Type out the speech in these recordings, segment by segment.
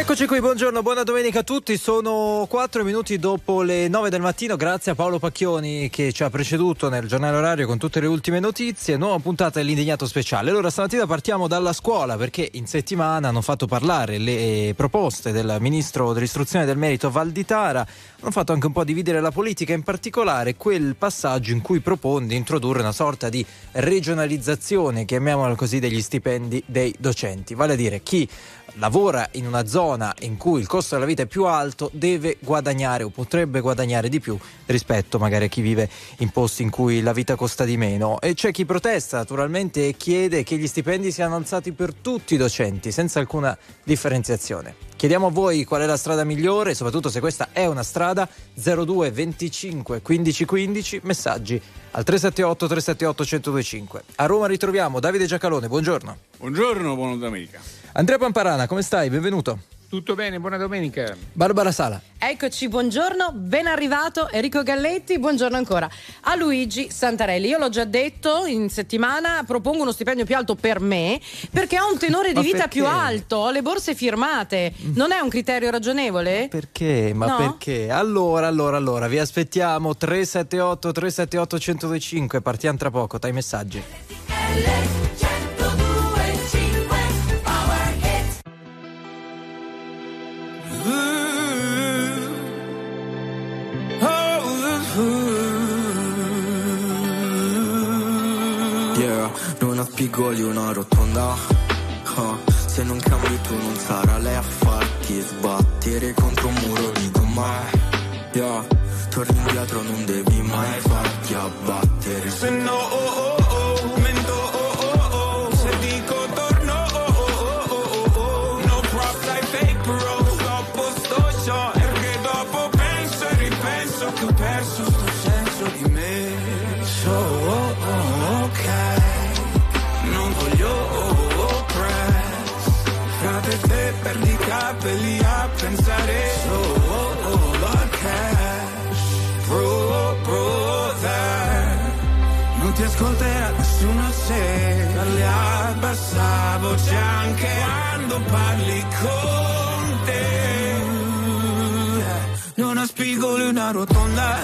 Eccoci qui, buongiorno, buona domenica a tutti. Sono 4 minuti dopo le 9 del mattino. Grazie a Paolo Pacchioni che ci ha preceduto nel giornale orario con tutte le ultime notizie. Nuova puntata dell'indignato speciale. Allora, stamattina partiamo dalla scuola perché in settimana hanno fatto parlare le proposte del ministro dell'istruzione del merito Valditara. Hanno fatto anche un po' dividere la politica, in particolare quel passaggio in cui propone di introdurre una sorta di regionalizzazione, chiamiamola così, degli stipendi dei docenti. Vale a dire chi lavora in una zona in cui il costo della vita è più alto deve guadagnare o potrebbe guadagnare di più rispetto magari a chi vive in posti in cui la vita costa di meno e c'è chi protesta naturalmente e chiede che gli stipendi siano alzati per tutti i docenti senza alcuna differenziazione. Chiediamo a voi qual è la strada migliore, soprattutto se questa è una strada 02 25 15 15 messaggi al 378 378 1025. A Roma ritroviamo Davide Giacalone, buongiorno. Buongiorno, buona domenica. Andrea Pamparana, come stai? Benvenuto. Tutto bene, buona domenica. Barbara Sala. Eccoci, buongiorno, ben arrivato Enrico Galletti, buongiorno ancora. A Luigi Santarelli, io l'ho già detto in settimana, propongo uno stipendio più alto per me perché ho un tenore di vita perché? più alto, ho le borse firmate. Non è un criterio ragionevole? Perché? Ma No? perché? Allora, allora, allora, vi aspettiamo 378 378 1025, partiamo tra poco, dai messaggi. Yeah, non ha spigoli una rotonda. Ah, Se non cambi tu non sarà lei a farti sbattere contro un muro di gomma Yeah, torni indietro non devi mai farti abbattere. Se no, oh, oh, oh, voce anche quando parli con te. Non ha spigoli una rotonda,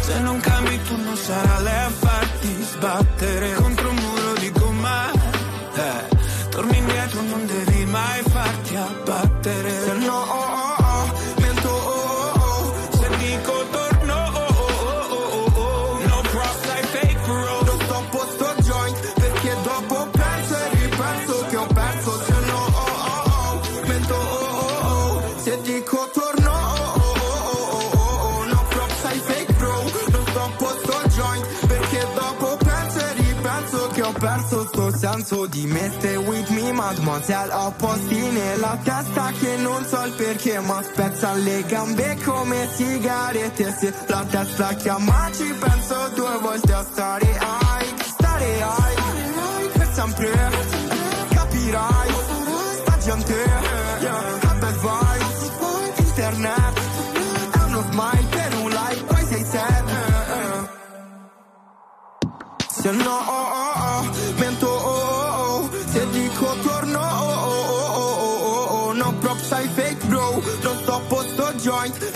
se non cambi tu non sarà lei a farti sbattere contro un muro di gomma. Eh, torni indietro, non devi mai farti abbattere. Perso sto senso di me. Stay with me, mademoiselle, ho posti nella testa che non so il perché, ma spezza le gambe come sigarette. Se la testa chiama ci penso due volte a stare high, stare high, per sempre, capirai, sta gente, yeah, vibes, internet, è uno smile per un like, poi sei sad. Se no, oh, oh, joint,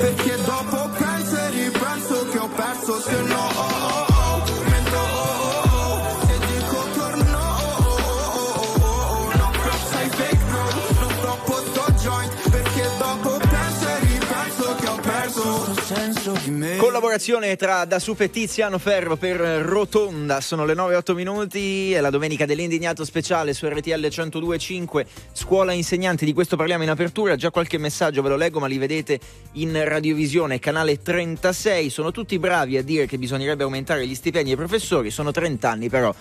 Collaborazione tra Da Sup e Tiziano Ferro per Rotonda, sono le 9-8 minuti, è la domenica dell'indignato speciale su RTL 102.5, scuola insegnanti, di questo parliamo in apertura, già qualche messaggio ve lo leggo ma li vedete in radiovisione, canale 36, sono tutti bravi a dire che bisognerebbe aumentare gli stipendi ai professori, sono 30 anni però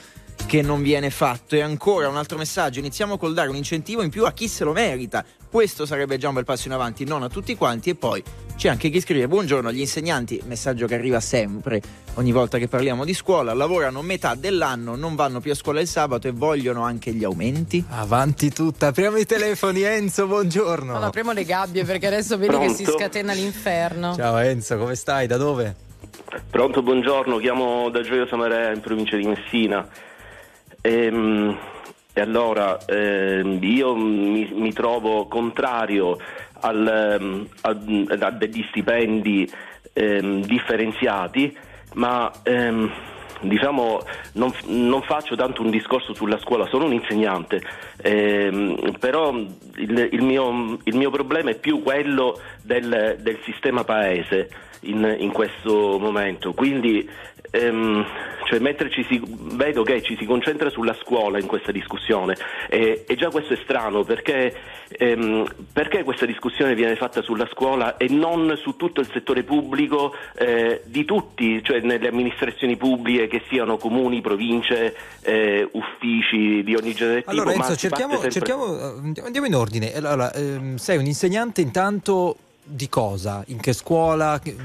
che non viene fatto. E ancora un altro messaggio: iniziamo col dare un incentivo in più a chi se lo merita. Questo sarebbe già un bel passo in avanti, non a tutti quanti. E poi c'è anche chi scrive: Buongiorno agli insegnanti. Messaggio che arriva sempre ogni volta che parliamo di scuola. Lavorano metà dell'anno, non vanno più a scuola il sabato e vogliono anche gli aumenti. Avanti tutta, apriamo i telefoni. Enzo, buongiorno. Allora, apriamo le gabbie perché adesso vedi che si scatena l'inferno. Ciao Enzo, come stai? Da dove? Pronto, buongiorno, chiamo da Gioia Samarea in provincia di Messina. Ehm, e allora ehm, io mi, mi trovo contrario al, ehm, al- a degli stipendi ehm, differenziati, ma ehm, diciamo non, non faccio tanto un discorso sulla scuola, sono un insegnante, ehm, però il, il mio, il mio problema è più quello del, del sistema paese in, in questo momento. Quindi ehm, cioè mentre si, vedo che ci si concentra sulla scuola in questa discussione e, e già questo è strano perché, ehm, perché questa discussione viene fatta sulla scuola e non su tutto il settore pubblico eh, di tutti, cioè nelle amministrazioni pubbliche che siano comuni, province, eh, uffici di ogni genere tipo. Allora ma Enzo, cerchiamo, sempre- cerchiamo, eh, andiamo in ordine. Allora, ehm, sei un insegnante intanto di cosa? In che scuola? Che-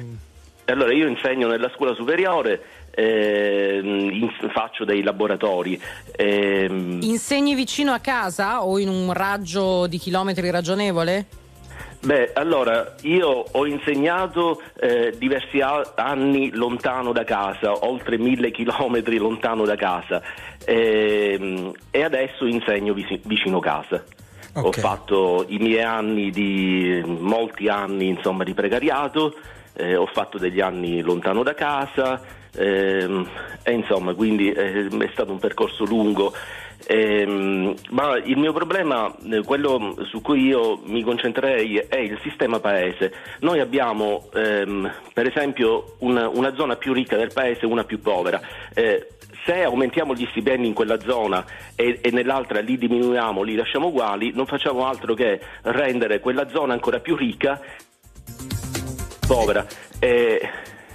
Allora io insegno nella scuola superiore, in- faccio dei laboratori. ehm, Insegni vicino a casa o in un raggio di chilometri ragionevole? Beh, allora, io ho insegnato eh, diversi a- anni lontano da casa, oltre mille chilometri lontano da casa, ehm, e adesso insegno visi- vicino casa. Ho Ok. fatto i miei anni di molti anni insomma, di precariato, eh, ho fatto degli anni lontano da casa ehm, e insomma quindi eh, è stato un percorso lungo. Ehm, ma il mio problema, eh, quello su cui io mi concentrerei, è il sistema paese. Noi abbiamo ehm, per esempio una, una zona più ricca del paese e una più povera. Eh, se aumentiamo gli stipendi in quella zona e, e nell'altra li diminuiamo, li lasciamo uguali, non facciamo altro che rendere quella zona ancora più ricca povera. Eh,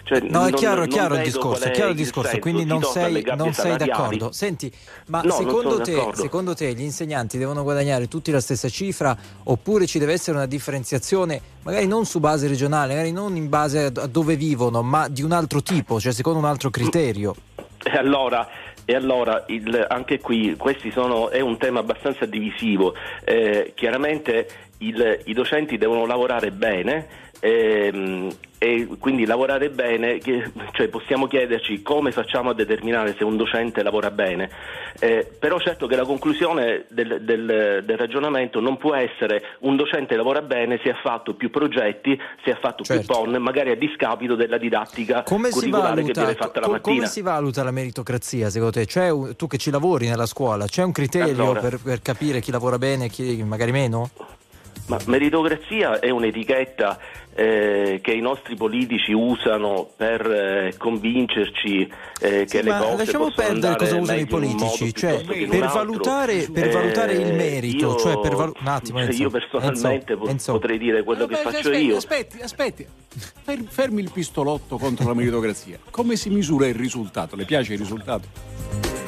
cioè, No, è chiaro, è non chiaro il discorso, è chiaro il discorso, quindi non sei, non sei d'accordo. Senti, ma No, secondo, te, secondo te gli insegnanti devono guadagnare tutti la stessa cifra oppure ci deve essere una differenziazione, magari non su base regionale, magari non in base a dove vivono, ma di un altro tipo, cioè secondo un altro criterio? E allora, e allora il- anche qui questi sono, è un tema abbastanza divisivo. Eh, chiaramente il- i docenti devono lavorare bene. ehm, e quindi lavorare bene, cioè possiamo chiederci come facciamo a determinare se un docente lavora bene, Eh, però certo che la conclusione del, del- del ragionamento non può essere un docente lavora bene se ha fatto più progetti, se ha fatto Certo. più PON, magari a discapito della didattica Come si, curricolare che valuta, viene fatta la mattina. come si valuta la meritocrazia secondo te? C'è un- tu che ci lavori nella scuola, c'è un criterio Allora. per, per capire chi lavora bene e chi magari meno? Ma meritocrazia è un'etichetta eh, che i nostri politici usano per eh, convincerci eh, Sì, che le ma cose lasciamo perdere cosa usano i politici, cioè che per valutare, per valutare il Eh, merito, io- cioè per valu- un attimo, cioè, Enzo, io personalmente Enzo, po- Enzo. potrei dire quello che Vabbè, faccio aspetti, io. Aspetti, aspetti. Fer- Fermi il pistolotto contro la meritocrazia. Come si misura il risultato? Le piace il risultato?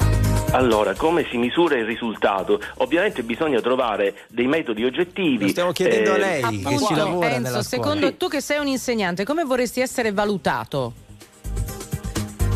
Allora, come si misura il risultato? Ovviamente bisogna trovare dei metodi oggettivi. Lo stiamo chiedendo a eh, lei. che Appunto, ci lavora Enzo, nella scuola. secondo tu che sei un insegnante, come vorresti essere valutato?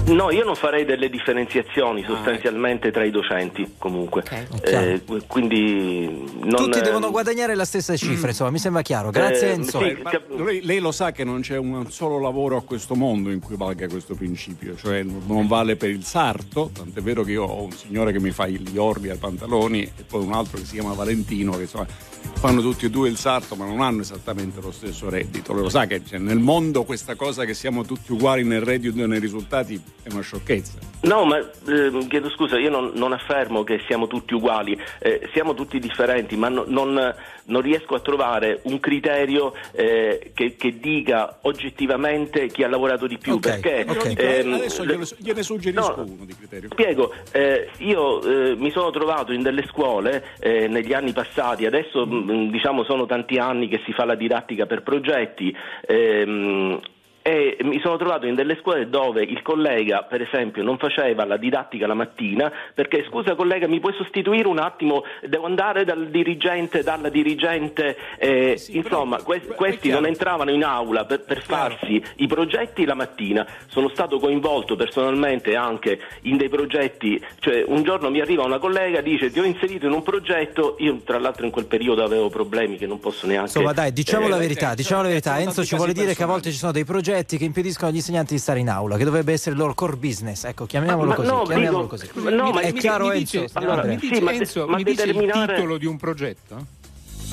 No, io non farei delle differenziazioni sostanzialmente tra i docenti, comunque. Ok. Eh, qu- quindi non, Tutti eh, devono guadagnare la stessa cifra, insomma, mi sembra chiaro. Grazie Eh, Enzo. sì. Lei, lei lo sa che non c'è un solo lavoro a questo mondo in cui valga questo principio, cioè non vale per il sarto, tant'è vero che io ho un signore che mi fa gli orli ai pantaloni e poi un altro che si chiama Valentino che insomma fanno tutti e due il sarto ma non hanno esattamente lo stesso reddito. Lei lo sa che cioè, nel mondo questa cosa che siamo tutti uguali nel reddito e nei risultati è una sciocchezza. No, ma eh, chiedo scusa, io non, non affermo che siamo tutti uguali, eh, siamo tutti differenti, ma no- non, non riesco a trovare un criterio eh, che, che dica oggettivamente chi ha lavorato di più. Ok, Perché ok. ehm, Adesso le- gliene, gliene suggerisco No. uno di criterio. Spiego, eh, io eh, mi sono trovato in delle scuole eh, negli anni passati, adesso mh, diciamo sono tanti anni che si fa la didattica per progetti. ehm, e mi sono trovato in delle scuole dove il collega, per esempio, non faceva la didattica la mattina perché scusa collega, mi puoi sostituire un attimo? Devo andare dal dirigente, dalla dirigente. eh, Sì, insomma, però- que- questi non entravano in aula per, per farsi i progetti la mattina. Sono stato coinvolto personalmente anche in dei progetti, cioè un giorno mi arriva una collega e dice ti ho inserito in un progetto, io tra l'altro in quel periodo avevo problemi che non posso neanche... Insomma, dai, diciamo eh, la verità, eh, diciamo la verità. sono Enzo ci vuole dire che a volte personali. ci sono dei progetti progetti che impediscono agli insegnanti di stare in aula, che dovrebbe essere il loro core business. Ecco, chiamiamolo Ma- così. no, chiamiamolo dico- così. no, ma è mi- chiaro, mi Enzo? dice, Allora, mi dice, sì, ma Enzo, ma mi dice il determinare- titolo di un progetto?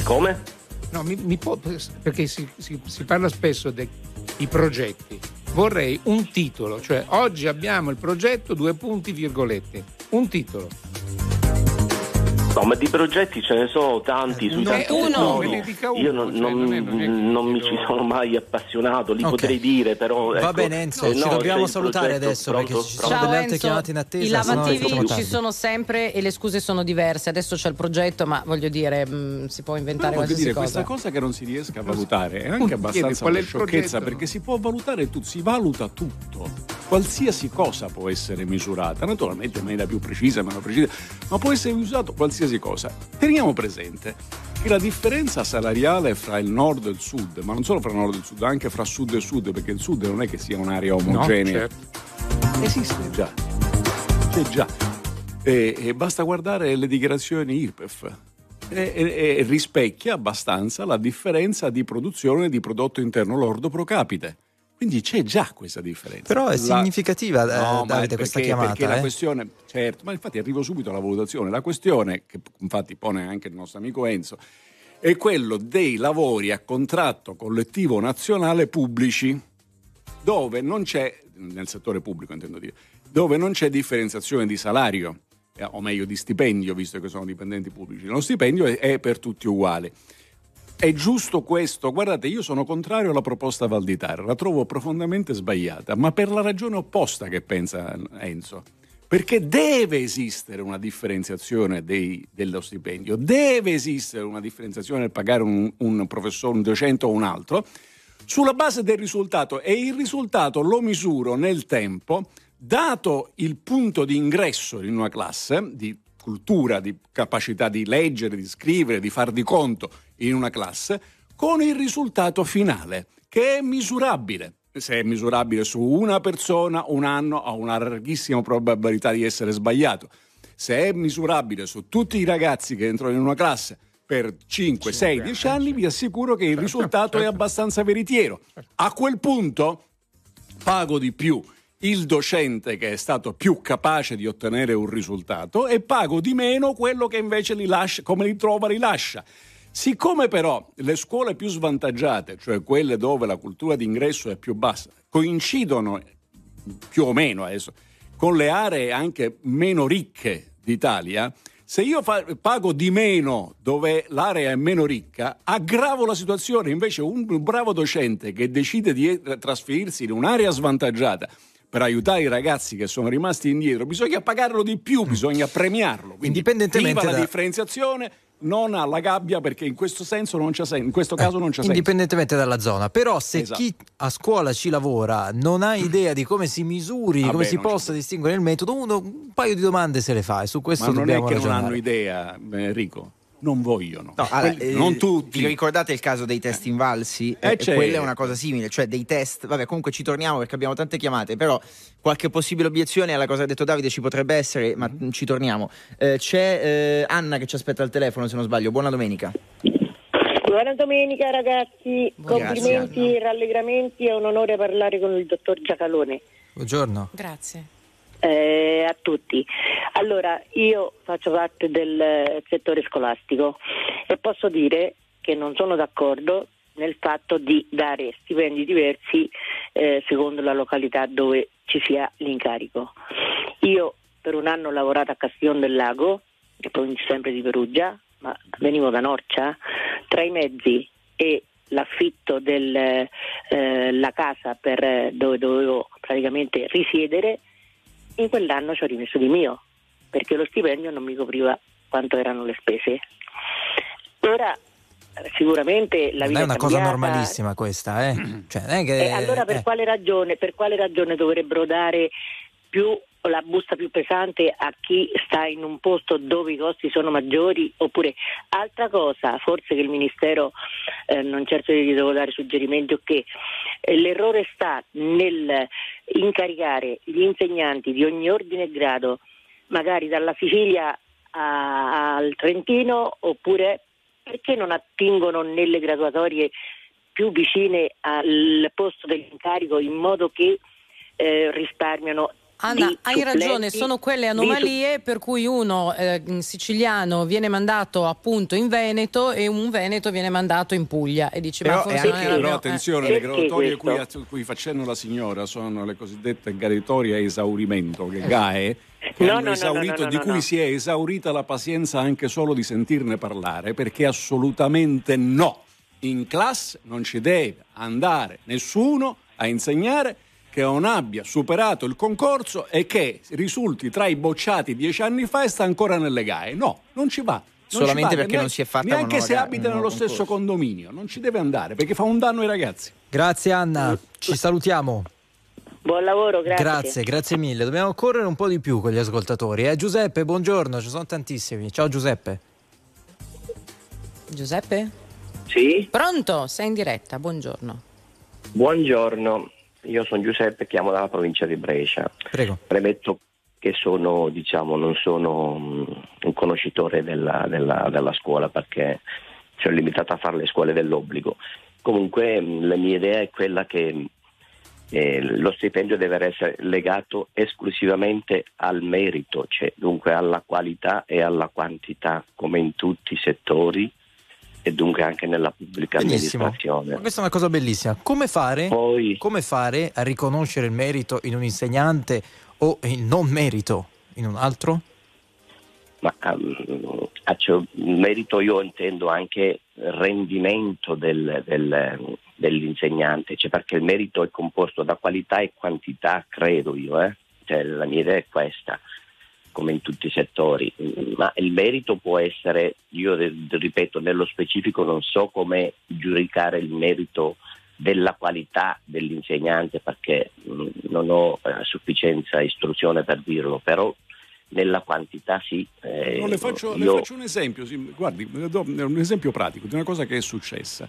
Come? No, mi- mi può- perché si, si- si parla spesso dei progetti. Vorrei un titolo, cioè oggi abbiamo il progetto due punti virgolette. Un titolo. No, ma di progetti ce ne sono tanti sui uno- tanti uno. Io non, cioè, non- non non mi ci sono mai appassionato, li Ok. potrei dire, però. Va ecco, bene Enzo, eh, ci no, c'è dobbiamo salutare adesso pronto? perché ci sono Pronto? Ciao delle altre Enzo, chiamate in attesa. i lavativi ci sono sempre e le scuse sono diverse. Adesso c'è il progetto, ma voglio dire, mh, si può inventare voglio qualsiasi dire, cosa. questa cosa che non si riesca a valutare è anche abbastanza una sciocchezza progetto, perché no? si può valutare tutto, si valuta tutto. Qualsiasi cosa può essere misurata, naturalmente in maniera più precisa, meno precisa, ma può essere misurato qualsiasi cosa. Teniamo presente che la differenza salariale fra il nord e il sud, ma non solo fra nord e sud, anche fra sud e sud, perché il sud non è che sia un'area omogenea, certo. esiste già, c'è già. E, e basta guardare le dichiarazioni IRPEF. E, e- e rispecchia abbastanza la differenza di produzione di prodotto interno lordo pro capite. Quindi c'è già questa differenza. Però è La- significativa, eh, No, ma Davide, è questa perché- chiamata. Perché la eh. questione, certo, ma infatti arrivo subito alla valutazione. La questione, che infatti pone anche il nostro amico Enzo, è quello dei lavori a contratto collettivo nazionale pubblici, dove non c'è, nel settore pubblico intendo dire, dove non c'è differenziazione di salario, eh, o meglio di stipendio, visto che sono dipendenti pubblici. Lo stipendio è, è per tutti uguale. È giusto questo? Guardate, io sono contrario alla proposta Valditara, la trovo profondamente sbagliata, ma per la ragione opposta che pensa Enzo. Perché deve esistere una differenziazione dei- dello stipendio, deve esistere una differenziazione nel pagare un, un professore, un docente o un altro, sulla base del risultato e il risultato lo misuro nel tempo, dato il punto di ingresso in una classe, di cultura, di capacità di leggere, di scrivere, di far di conto in una classe, con il risultato finale, che è misurabile. Se è misurabile su una persona, un anno ha una larghissima probabilità di essere sbagliato. Se è misurabile su tutti i ragazzi che entrano in una classe per 5, 6, 10 anni, vi assicuro che il risultato è abbastanza veritiero. A quel punto pago di più il docente che è stato più capace di ottenere un risultato e pago di meno quello che invece li lascia, come li trova, li lascia. Siccome però le scuole più svantaggiate, cioè quelle dove la cultura d'ingresso è più bassa, coincidono più o meno adesso con le aree anche meno ricche d'Italia, se io fa- pago di meno dove l'area è meno ricca, aggravo la situazione. Invece un bravo docente che decide di eh, trasferirsi in un'area svantaggiata per aiutare i ragazzi che sono rimasti indietro, bisogna pagarlo di più, bisogna premiarlo. Quindi Indipendentemente viva la da- differenziazione, non alla gabbia, perché in questo senso non c'è senso, in questo caso non c'è senso. Indipendentemente dalla zona, però se Esatto. chi a scuola ci lavora non ha idea di come si misuri, Vabbè, come si non possa distinguere il metodo, uno un paio di domande se le fa e su questo Ma non è che non ragionare. hanno idea, Enrico. Non vogliono. No, allora, Quelli- eh, non tutti. Vi ricordate il caso dei test invalsi? Eh, Eh, certo. quella è una cosa simile, cioè dei test. Vabbè, comunque ci torniamo perché abbiamo tante chiamate, però qualche possibile obiezione alla cosa che ha detto Davide ci potrebbe essere, ma Mm-hmm. ci torniamo. Eh, c'è eh, Anna che ci aspetta al telefono, se non sbaglio. Buona domenica. Buona domenica ragazzi, Grazie, complimenti, rallegramenti, è un onore parlare con il dottor Giacalone. Buongiorno. Grazie. Eh, a tutti. Allora, io faccio parte del eh, settore scolastico e posso dire che non sono d'accordo nel fatto di dare stipendi diversi eh, secondo la località dove ci sia l'incarico. Io per un anno ho lavorato a Castiglione del Lago, provincia sempre di Perugia, ma venivo da Norcia, tra i mezzi e l'affitto della casa per, eh, dove dovevo praticamente risiedere, in quell'anno ci ho rimesso di mio, perché lo stipendio non mi copriva quanto erano le spese. Ora eh, sicuramente la vita è una cosa cambiata. normalissima questa, eh? Cioè, non è che, E allora per eh, quale ragione, per quale ragione dovrebbero dare più la busta più pesante a chi sta in un posto dove i costi sono maggiori? Oppure altra cosa, forse che il Ministero eh, non certo gli devo dare suggerimenti o che eh, l'errore sta nel incaricare gli insegnanti di ogni ordine e grado, magari dalla Sicilia a- al Trentino oppure perché non attingono nelle graduatorie più vicine al posto dell'incarico in modo che eh, risparmiano Anna, hai ragione, sono quelle anomalie per cui uno eh, siciliano viene mandato appunto in Veneto e un Veneto viene mandato in Puglia e dici Però ma forse è non anche- era Però mio- attenzione, Eh. le graduatorie cui, cui fa cenno la signora sono le cosiddette graduatorie a esaurimento, che GAE, che No, hanno no, no, esaurito, no, no, di no, cui no. si è esaurita la pazienza anche solo di sentirne parlare, perché assolutamente no. In classe non ci deve andare nessuno a insegnare che non abbia superato il concorso e che risulti tra i bocciati dieci anni fa e sta ancora nelle GAE. No, non ci va. Non Solamente perché non si è fatta una Neanche nuova se gara- abita nello stesso condominio, non ci deve andare perché fa un danno ai ragazzi. Grazie Anna, ci salutiamo. Buon lavoro, grazie. Grazie, grazie mille. Dobbiamo correre un po' di più con gli ascoltatori. Eh? Giuseppe, buongiorno, ci sono tantissimi. Ciao Giuseppe. Giuseppe? Sì, Pronto? Sei in diretta, buongiorno. buongiorno. Io sono Giuseppe, chiamo dalla provincia di Brescia. Prego. Premetto che sono, diciamo, non sono mm, un conoscitore della, della- della scuola perché sono limitato a fare le scuole dell'obbligo. Comunque mm, la mia idea è quella che eh, lo stipendio deve essere legato esclusivamente al merito, cioè dunque alla qualità e alla quantità, come in tutti i settori e dunque anche nella pubblica Benissimo. amministrazione. Ma questa è una cosa bellissima. Come fare, Poi, come fare a riconoscere il merito in un insegnante o il non merito in un altro? ma ciò- merito io intendo anche rendimento del- del- dell'insegnante, cioè perché il merito è composto da qualità e quantità, credo io, eh. Cioè, la mia idea è questa, come in tutti i settori, ma il merito può essere, io ripeto, nello specifico non so come giudicare il merito della qualità dell'insegnante perché mh, non ho eh, sufficienza istruzione per dirlo, però nella quantità sì. eh, No, le, faccio, le io- faccio un esempio, sì, guardi, le un esempio pratico di una cosa che è successa.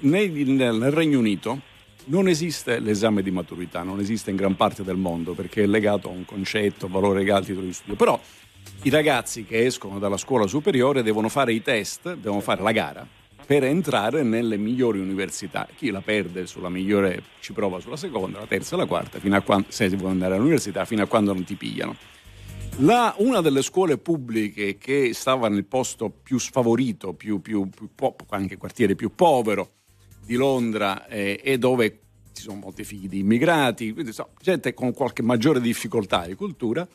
Nei- nel, nel Regno Unito non esiste l'esame di maturità, non esiste in gran parte del mondo perché è legato a un concetto, valore legale al titolo di studio. Però i ragazzi che escono dalla scuola superiore devono fare i test, devono fare la gara per entrare nelle migliori università. Chi la perde sulla migliore ci prova sulla seconda, la terza la quarta, fino a quando, se si può andare all'università, fino a quando non ti pigliano. La- una delle scuole pubbliche che stava nel posto più sfavorito, più, più, più anche quartiere più povero di Londra eh, e dove ci sono molti figli di immigrati, quindi insomma, gente con qualche maggiore difficoltà di cultura,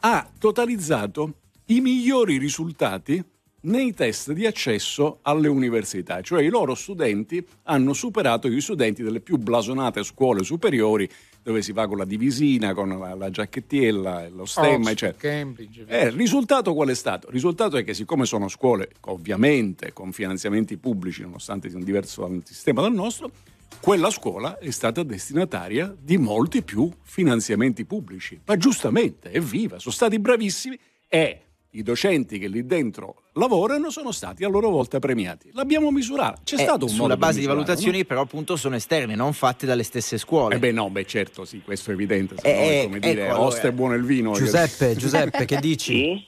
ha totalizzato i migliori risultati nei test di accesso alle università, cioè i loro studenti hanno superato gli studenti delle più blasonate scuole superiori dove si va con la divisina, con la, la giacchettiella, lo stemma, eccetera. Cambridge. Eh, il risultato qual è stato? Il risultato è che siccome sono scuole ovviamente con finanziamenti pubblici, nonostante sia un diverso sistema dal nostro, quella scuola è stata destinataria di molti più finanziamenti pubblici. Ma giustamente, evviva, sono stati bravissimi e i docenti che lì dentro lavorano sono stati a loro volta premiati. L'abbiamo misurato. C'è Eh, stato un modo sulla base di valutazioni, no? però, appunto, sono esterne, non fatte dalle stesse scuole. Eh beh no, beh certo, sì, questo è evidente, se Eh, no è eh, come dire, ecco, è buono il vino. Giuseppe, Giuseppe, che dici? Sì?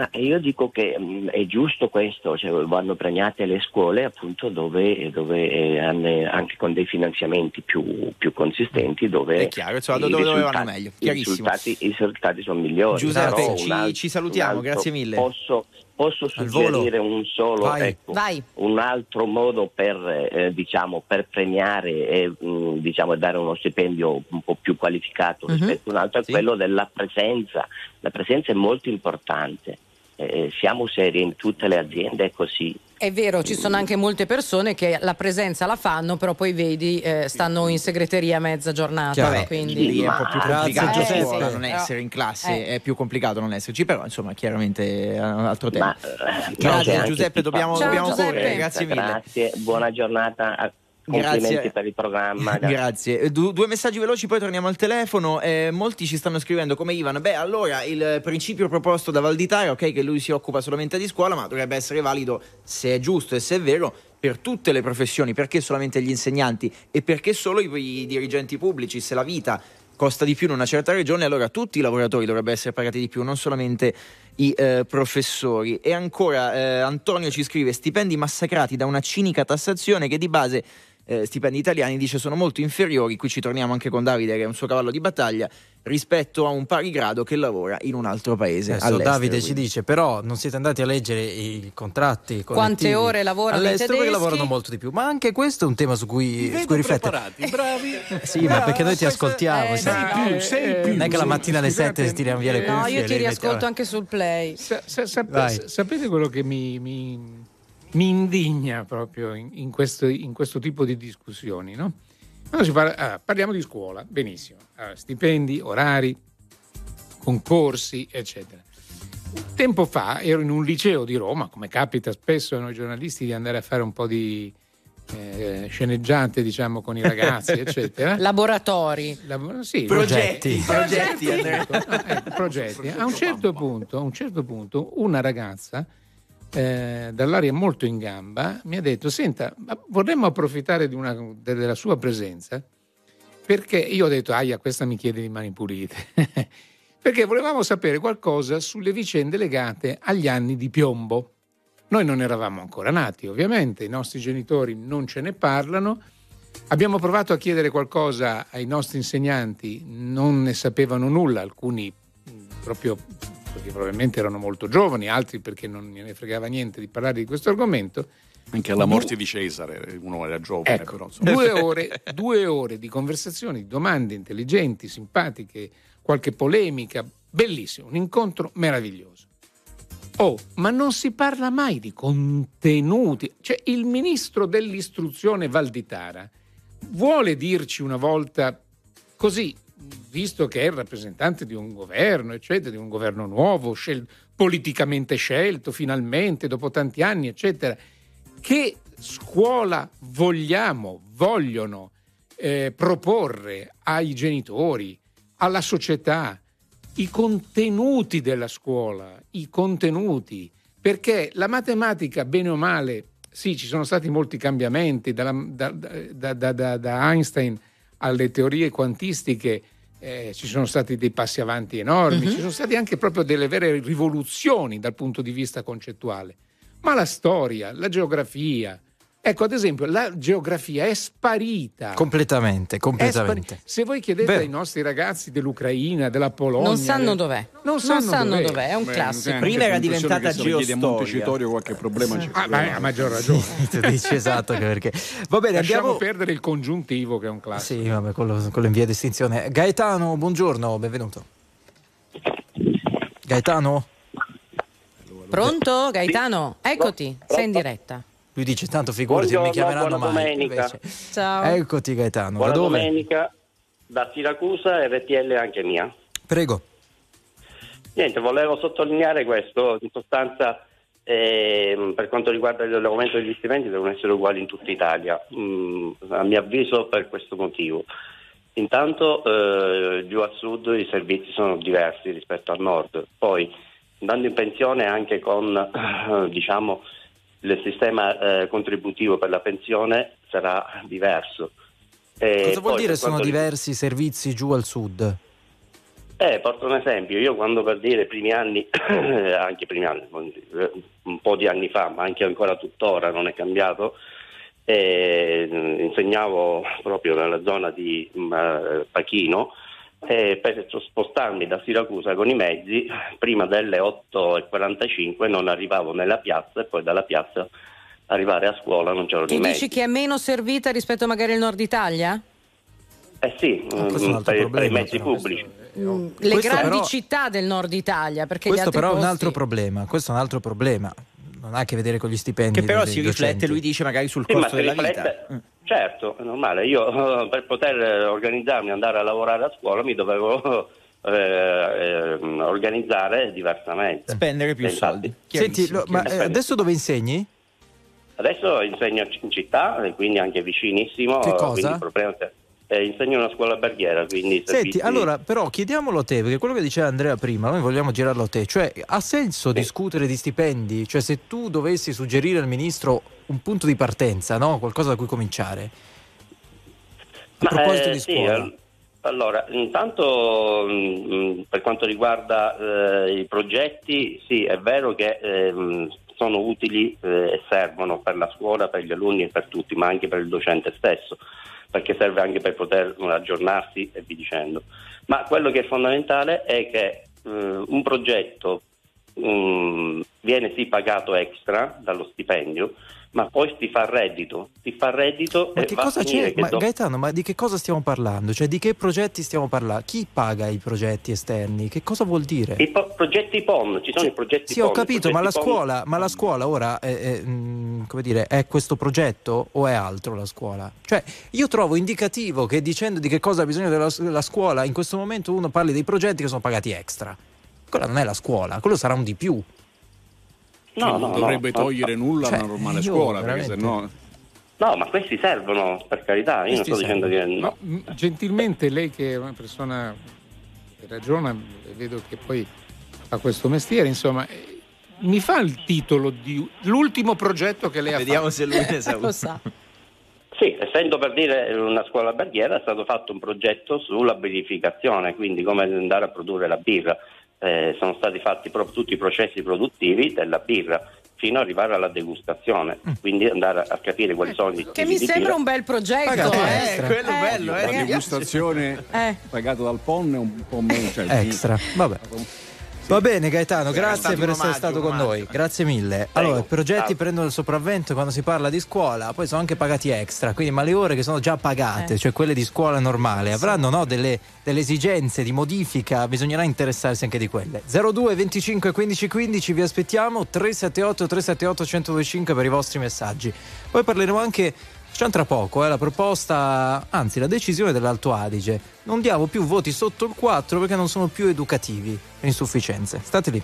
Ma io dico che mh, è giusto questo, cioè vanno premiate le scuole appunto dove, dove, eh, anche con dei finanziamenti più, più consistenti dove È chiaro, insomma, i dove- risultati- meglio, i risultati, i risultati sono migliori. Giuseppe, ci- un al- ci salutiamo, altro- grazie mille. Posso, posso suggerire un solo, Vai. ecco, Vai. un altro modo per, eh, diciamo, per premiare e mh, diciamo, dare uno stipendio un po' più qualificato Mhm. rispetto a un altro è Sì. quello della presenza. La presenza è molto importante. Eh, siamo seri in tutte le aziende, è così. È vero, ci sono anche molte persone che la presenza la fanno, però poi vedi, eh, stanno in segreteria mezza giornata. Chiaro. Quindi... lì è un po' più complicato Giuseppe. scuola non Però- essere in classe, Eh. è più complicato non esserci, però insomma chiaramente è un altro tema. Ma, eh, Grazie, Giuseppe, dobbiamo- dobbiamo Giuseppe, correre, grazie mille. Grazie, buona giornata. a- Complimenti Grazie. per il programma. Grazie. Eh, du- due messaggi veloci, poi torniamo al telefono. Eh, molti ci stanno scrivendo come Ivan. Beh, allora il principio proposto da Valditara, ok, che lui si occupa solamente di scuola, ma dovrebbe essere valido se è giusto e se è vero per tutte le professioni. Perché solamente gli insegnanti e perché solo i, i dirigenti pubblici? Se la vita costa di più in una certa regione, allora tutti i lavoratori dovrebbero essere pagati di più, non solamente i eh, professori. E ancora eh, Antonio ci scrive: stipendi massacrati da una cinica tassazione che di base eh, stipendi italiani, dice sono molto inferiori, qui ci torniamo anche con Davide che è un suo cavallo di battaglia, rispetto a un pari grado che lavora in un altro paese. Adesso Davide ci quindi. dice: però non siete andati a leggere i contratti. Quante ore lavorano all'estero perché lavorano molto di più. Ma anche questo è un tema su cui, su cui riflettere. bravi. Sì, ma perché noi ti ascoltiamo. Eh, sai. no. sei più. Non è che la mattina alle Scusate, 7 tiriamo via le eh, cuffie. No, io ti riascolto anche sul play. Sa- sa- sapete quello che mi, mi- mi indigna proprio in, in questo, in questo tipo di discussioni, no? Quando si parla- ah, parliamo di scuola, benissimo, Ah, stipendi, orari, concorsi, eccetera. Tempo fa ero in un liceo di Roma, come capita spesso a noi giornalisti di andare a fare un po' di eh, sceneggiate, diciamo, con i ragazzi, eccetera. Laboratori. La- sì, Progetti, progetti, progetti, ecco. A un certo punto, a un certo punto una ragazza eh, dall'aria molto in gamba mi ha detto: Senta, vorremmo approfittare una- della sua presenza perché io ho detto: Aia, questa mi chiede di mani pulite. perché volevamo sapere qualcosa sulle vicende legate agli anni di piombo. Noi non eravamo ancora nati, ovviamente, i nostri genitori non ce ne parlano. Abbiamo provato a chiedere qualcosa ai nostri insegnanti, non ne sapevano nulla, alcuni proprio perché probabilmente erano molto giovani, altri perché non ne fregava niente di parlare di questo argomento. Anche alla morte di Cesare uno era giovane, Ecco, però due ore, due ore di conversazioni, domande intelligenti, simpatiche, qualche polemica, bellissimo, un incontro meraviglioso. Oh, ma non si parla mai di contenuti. Cioè, il ministro dell'istruzione Valditara vuole dirci una volta così, visto che è il rappresentante di un governo, eccetera, di un governo nuovo, scel- politicamente scelto finalmente dopo tanti anni, eccetera, che scuola vogliamo, vogliono eh, proporre ai genitori, alla società, i contenuti della scuola, i contenuti, perché la matematica, bene o male, sì, ci sono stati molti cambiamenti, da- da- da- da Einstein alle teorie quantistiche eh, ci sono stati dei passi avanti enormi, ci sono state anche proprio delle vere rivoluzioni dal punto di vista concettuale. Ma la storia, la geografia, ecco ad esempio, la geografia è sparita. Completamente, completamente. spari- Se voi chiedete Vero. ai nostri ragazzi dell'Ucraina, della Polonia, Non sanno dov'è. Non sanno, dov'è. è un Beh, classico. Prima era diventata che se geostoria. Montecitorio qualche problema c'è. Ah, beh, a maggior ragione. Tu dici esatto perché. Va bene, Lasciamo andiamo. perdere il congiuntivo che è un classico. Sì, vabbè, quello, quello in via di estinzione. Gaetano, buongiorno, benvenuto. Gaetano? Pronto, Gaetano? Eccoti, sei in diretta. Lui dice tanto figurati, non mi chiameranno buona mai. domenica. Invece- Ciao. Eccoti Gaetano, Buona da dove? domenica da Siracusa e RTL anche mia. Prego. Niente, volevo sottolineare questo, in sostanza ehm, per quanto riguarda l'aumento degli stipendi devono essere uguali in tutta Italia, Mm, a mio avviso per questo motivo. Intanto eh, giù al sud i servizi sono diversi rispetto al nord, poi andando in pensione anche con eh, diciamo, il sistema eh, contributivo per la pensione sarà diverso. E Cosa vuol dire sono diversi i servizi giù al sud? eh, porto un esempio, io quando per dire i primi anni, anche primi anni, un po' di anni fa, ma anche ancora tuttora non è cambiato, eh, insegnavo proprio nella zona di mm, eh, Pachino e per spostarmi da Siracusa con i mezzi, prima delle 8.45 non arrivavo nella piazza e poi dalla piazza arrivare a scuola non c'erano i mezzi. dici che è meno servita rispetto magari al nord Italia? Eh sì, è un mm, altro per, per i problema, mezzi però. pubblici. Mm, Le Questo grandi però- città del nord Italia, perché gli Questo altri però è un altro problema. Questo è un altro problema. Non ha a che vedere con gli stipendi. Che però dei si docenti. riflette, lui dice, magari sul Sì, costo della riflette- vita. Mm. Certo, è normale. Io eh, per poter eh, organizzarmi, andare a lavorare a scuola, mi dovevo eh, ehm, organizzare diversamente. Spendere più Eh, infatti. soldi. Senti, lo- ma eh, adesso dove insegni? Adesso insegno in città, e quindi anche vicinissimo. Che eh, cosa? quindi il problema è- eh, insegno in una scuola alberghiera, quindi Senti, servizi- allora, però chiediamolo a te, perché quello che diceva Andrea prima, noi vogliamo girarlo a te, cioè ha senso discutere di stipendi? Cioè se tu dovessi suggerire al ministro un punto di partenza, no? qualcosa da cui cominciare? A Ma, proposito eh, di sì, scuola. eh, allora, intanto mh, per quanto riguarda eh, i progetti, sì, è vero che ehm, sono utili eh, e servono per la scuola, per gli alunni e per tutti, ma anche per il docente stesso, perché serve anche per poter aggiornarsi e via dicendo. Ma quello che è fondamentale è che eh, un progetto mm, viene sì pagato extra dallo stipendio, ma poi ti fa reddito, ti fa reddito Ma che cosa c'è? che Ma do- Gaetano, ma di che cosa stiamo parlando? Cioè di che progetti stiamo parlando? Chi paga i progetti esterni? Che cosa vuol dire? I po- progetti PON, ci sono i progetti Sì, PON. ho capito, ma la, scuola, ma la scuola ora è, è, mm, come dire, è questo progetto o è altro la scuola? Cioè, io trovo indicativo che dicendo di che cosa ha bisogno della, della scuola, in questo momento uno parli dei progetti che sono pagati extra. Quella non è la scuola, quello sarà un di più. Che non dovrebbe togliere nulla Cioè, alla normale io scuola, perché veramente- sennò No, ma questi servono, per carità, io non sto dicendo che... No. Gentilmente lei che è una persona che ragiona, vedo che poi fa questo mestiere, insomma, eh, mi fa il titolo di l'ultimo progetto che lei ha Vediamo fatto. se lui ne sa. Lo sa. Sì, essendo per dire una scuola barriera è stato fatto un progetto sulla birrificazione, quindi come andare a produrre la birra. Eh, sono stati fatti proprio tutti i processi produttivi della birra fino ad arrivare alla degustazione, quindi andare a capire quali sono gli Che mi di sembra birra. un bel progetto. Eh. extra. quello Eh, bello, eh. la degustazione Eh. pagata dal PON è un po' meno. Cioè, Extra, vabbè. Va bene Gaetano, grazie per essere omaggio, stato con omaggio. noi, grazie mille. Allora, i progetti Ciao. prendono il sopravvento quando si parla di scuola, poi sono anche pagati extra, quindi ma le ore che sono già pagate, Eh. cioè quelle di scuola normale, avranno no, delle, delle esigenze di modifica, bisognerà interessarsi anche di quelle. 02 25 15 15 vi aspettiamo, 378 378 1025 per i vostri messaggi. Poi parleremo anche c'è tra poco eh, la proposta, anzi la decisione dell'Alto Adige. Non diamo più voti sotto il 4 perché non sono più educativi per insufficienze. State lì.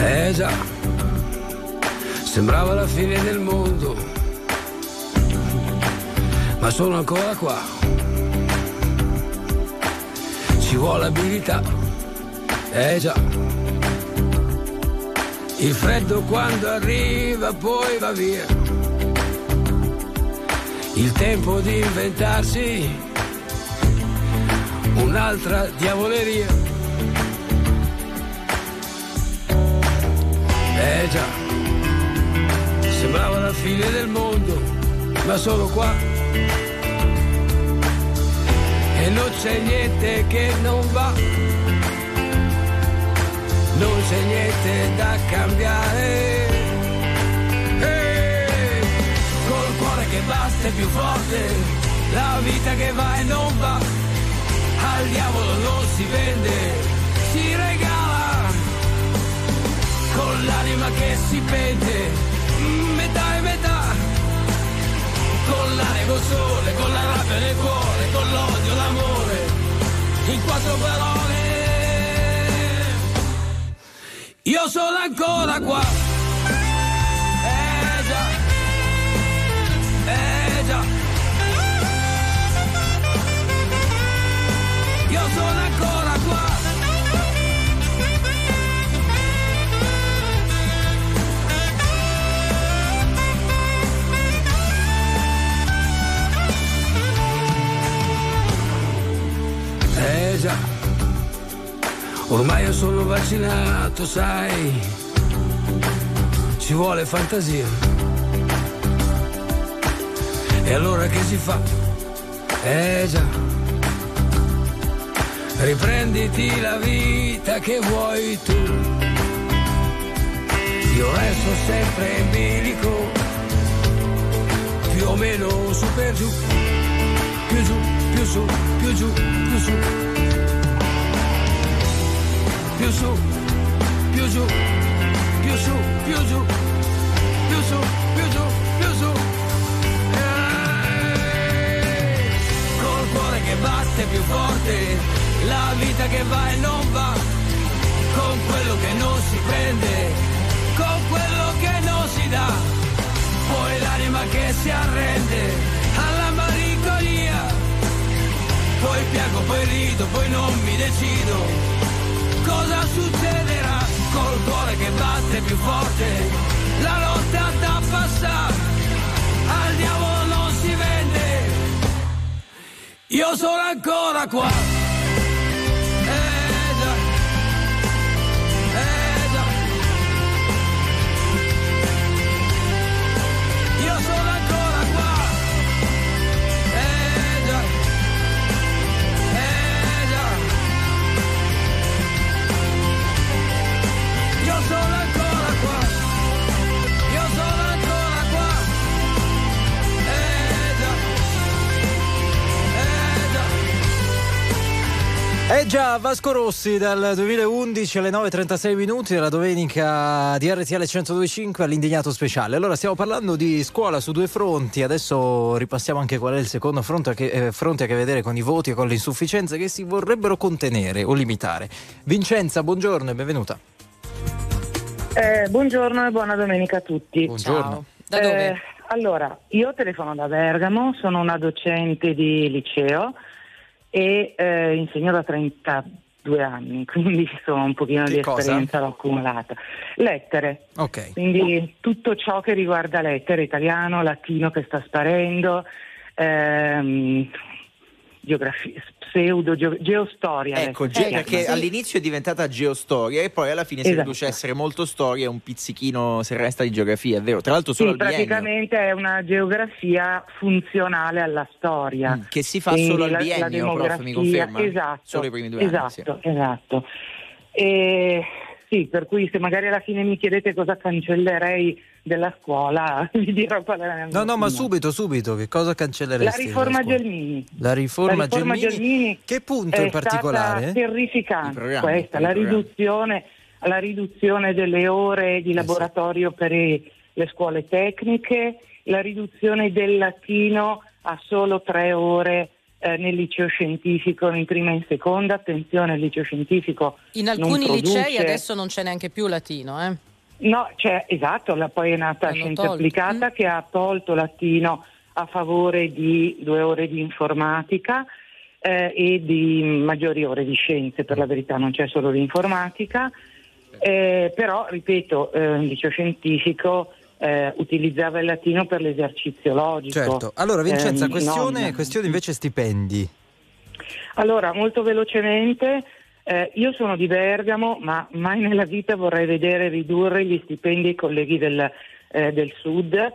Eh già, sembrava la fine del mondo, ma sono ancora qua. Ci vuole abilità, eh già. Il freddo quando arriva poi va via. Il tempo di inventarsi un'altra diavoleria. Eh già, sembrava la fine del mondo, ma sono qua. E non c'è niente che non va, non c'è niente da cambiare. Col cuore che batte più forte, la vita che va e non va, al diavolo non si vende, si regala. Con l'anima che si pente, metà e metà, con l'aria sole, con la rabbia nel cuore, con l'odio, l'amore, in quattro parole. Io sono ancora qua. Eh già, eh già. Io sono ancora già, ormai io sono vaccinato, sai, ci vuole fantasia. E allora che si fa? Eh già, riprenditi la vita che vuoi tu. Io resto sempre in bilico, più o meno su per giù, più giù, più su, più giù, più su. Più su, più giù, più su, più giù, più su, più giù, più su. Eh, Col cuore che batte più forte, la vita che va e non va, con quello che non si prende, con quello che non si dà, poi l'anima che si arrende alla malinconia, poi piango, poi rido, poi non mi decido cosa succederà col cuore che batte più forte, la notte a passare, al diavolo non si vende, io sono ancora qua. Eh già, Vasco Rossi dal 2011 alle 9.36 minuti della domenica di RTL 102.5 all'indignato speciale. Allora stiamo parlando di scuola su due fronti, adesso ripassiamo anche qual è il secondo fronte che, eh, fronte a che vedere con i voti e con le insufficienze che si vorrebbero contenere o limitare. Vincenza, buongiorno e benvenuta. Eh, buongiorno e buona domenica a tutti. Buongiorno. Da dove? Eh, allora, io telefono da Bergamo, sono una docente di liceo e eh, insegno da 32 anni, quindi insomma un pochino Che di cosa? esperienza l'ho accumulata. Lettere, Ok. quindi tutto ciò che riguarda lettere, italiano, latino che sta sparendo, ehm, geografia, pseudo, geo- geostoria. Ecco, ge- si perché all'inizio è diventata geostoria e poi alla fine si Esatto. riduce a essere molto storia e un pizzichino se resta di geografia, è vero? Tra l'altro solo Sì, al biennio. praticamente è una geografia funzionale alla storia. Mm, che si fa Quindi solo al la- la biennio, prof, mi conferma? Esatto, Solo i primi due anni, esatto, esatto. E, sì, per cui se magari alla fine mi chiedete cosa cancellerei della scuola, vi dirò qual è la mia No, no, ma subito, subito, che cosa La cancelleresti? riforma? Gelmini. La riforma, La riforma Gelmini, Gelmini che punto è in particolare? stata terrificante questa, la riduzione, la riduzione delle ore di sì. laboratorio per i- le scuole tecniche, la riduzione del latino a solo tre ore eh, nel liceo scientifico in prima e in seconda. Attenzione, il liceo scientifico In alcuni produce- licei adesso non c'è neanche più latino, eh? No, c'è, esatto, la- poi è nata L'hanno Scienze tolto. Applicata Mm. che ha tolto latino a favore di due ore di informatica eh, e di maggiori ore di scienze, per la verità non c'è solo l'informatica, Eh, però ripeto, eh, il liceo scientifico eh, utilizzava il latino per l'esercizio logico. Certo. Allora, Vincenza, Ehm, questione, non- questione invece stipendi. allora, molto velocemente, eh, io sono di Bergamo, ma mai nella vita vorrei vedere ridurre gli stipendi ai colleghi del, eh, del Sud,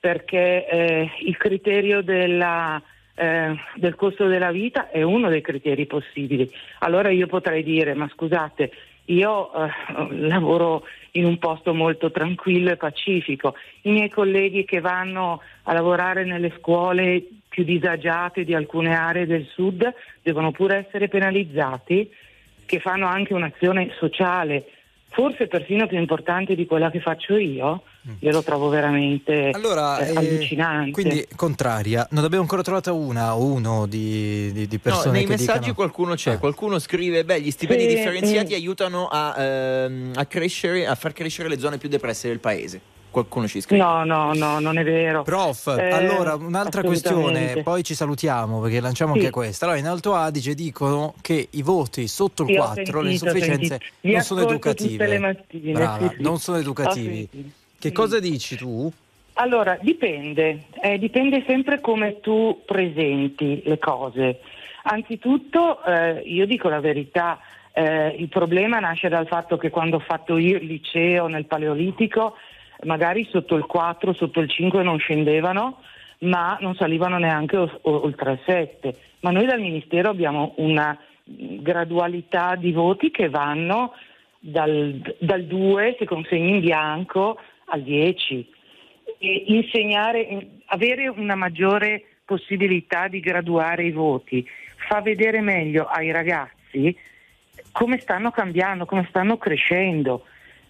perché eh, il criterio della, eh, del costo della vita è uno dei criteri possibili. Allora io potrei dire, ma scusate, io eh, lavoro in un posto molto tranquillo e pacifico, i miei colleghi che vanno a lavorare nelle scuole più disagiate di alcune aree del sud devono pure essere penalizzati, che fanno anche un'azione sociale, forse persino più importante di quella che faccio io. Io lo trovo veramente Allora, eh, eh, allucinante. quindi contraria, non abbiamo ancora trovata una o uno di, di- di No, persone nei che messaggi dicano... qualcuno c'è, Ah. qualcuno scrive: Beh, gli stipendi Sì, differenziati sì. aiutano a, ehm, a crescere, a far crescere le zone più depresse del paese. Qualcuno ci scrive. No, no, no, non è vero. Prof, Eh, allora un'altra questione, poi ci salutiamo perché lanciamo Sì. anche questa. Allora, in Alto Adige dicono che i voti sotto il Sì, ho 4, le sentito, ho insufficienze, non sono educative. tutte le mattine, Brava, sì, sì. non sono Ho educativi. Che cosa dici tu? Allora, dipende, eh, dipende sempre come tu presenti le cose. Anzitutto, eh, io dico la verità, eh, il problema nasce dal fatto che quando ho fatto io il liceo nel Paleolitico, magari sotto il 4, sotto il 5 non scendevano, ma non salivano neanche oltre il 7. Ma noi dal Ministero abbiamo una gradualità di voti che vanno dal, dal 2, se consegni in bianco, al 10 e insegnare, avere una maggiore possibilità di graduare i voti fa vedere meglio ai ragazzi come stanno cambiando, come stanno crescendo.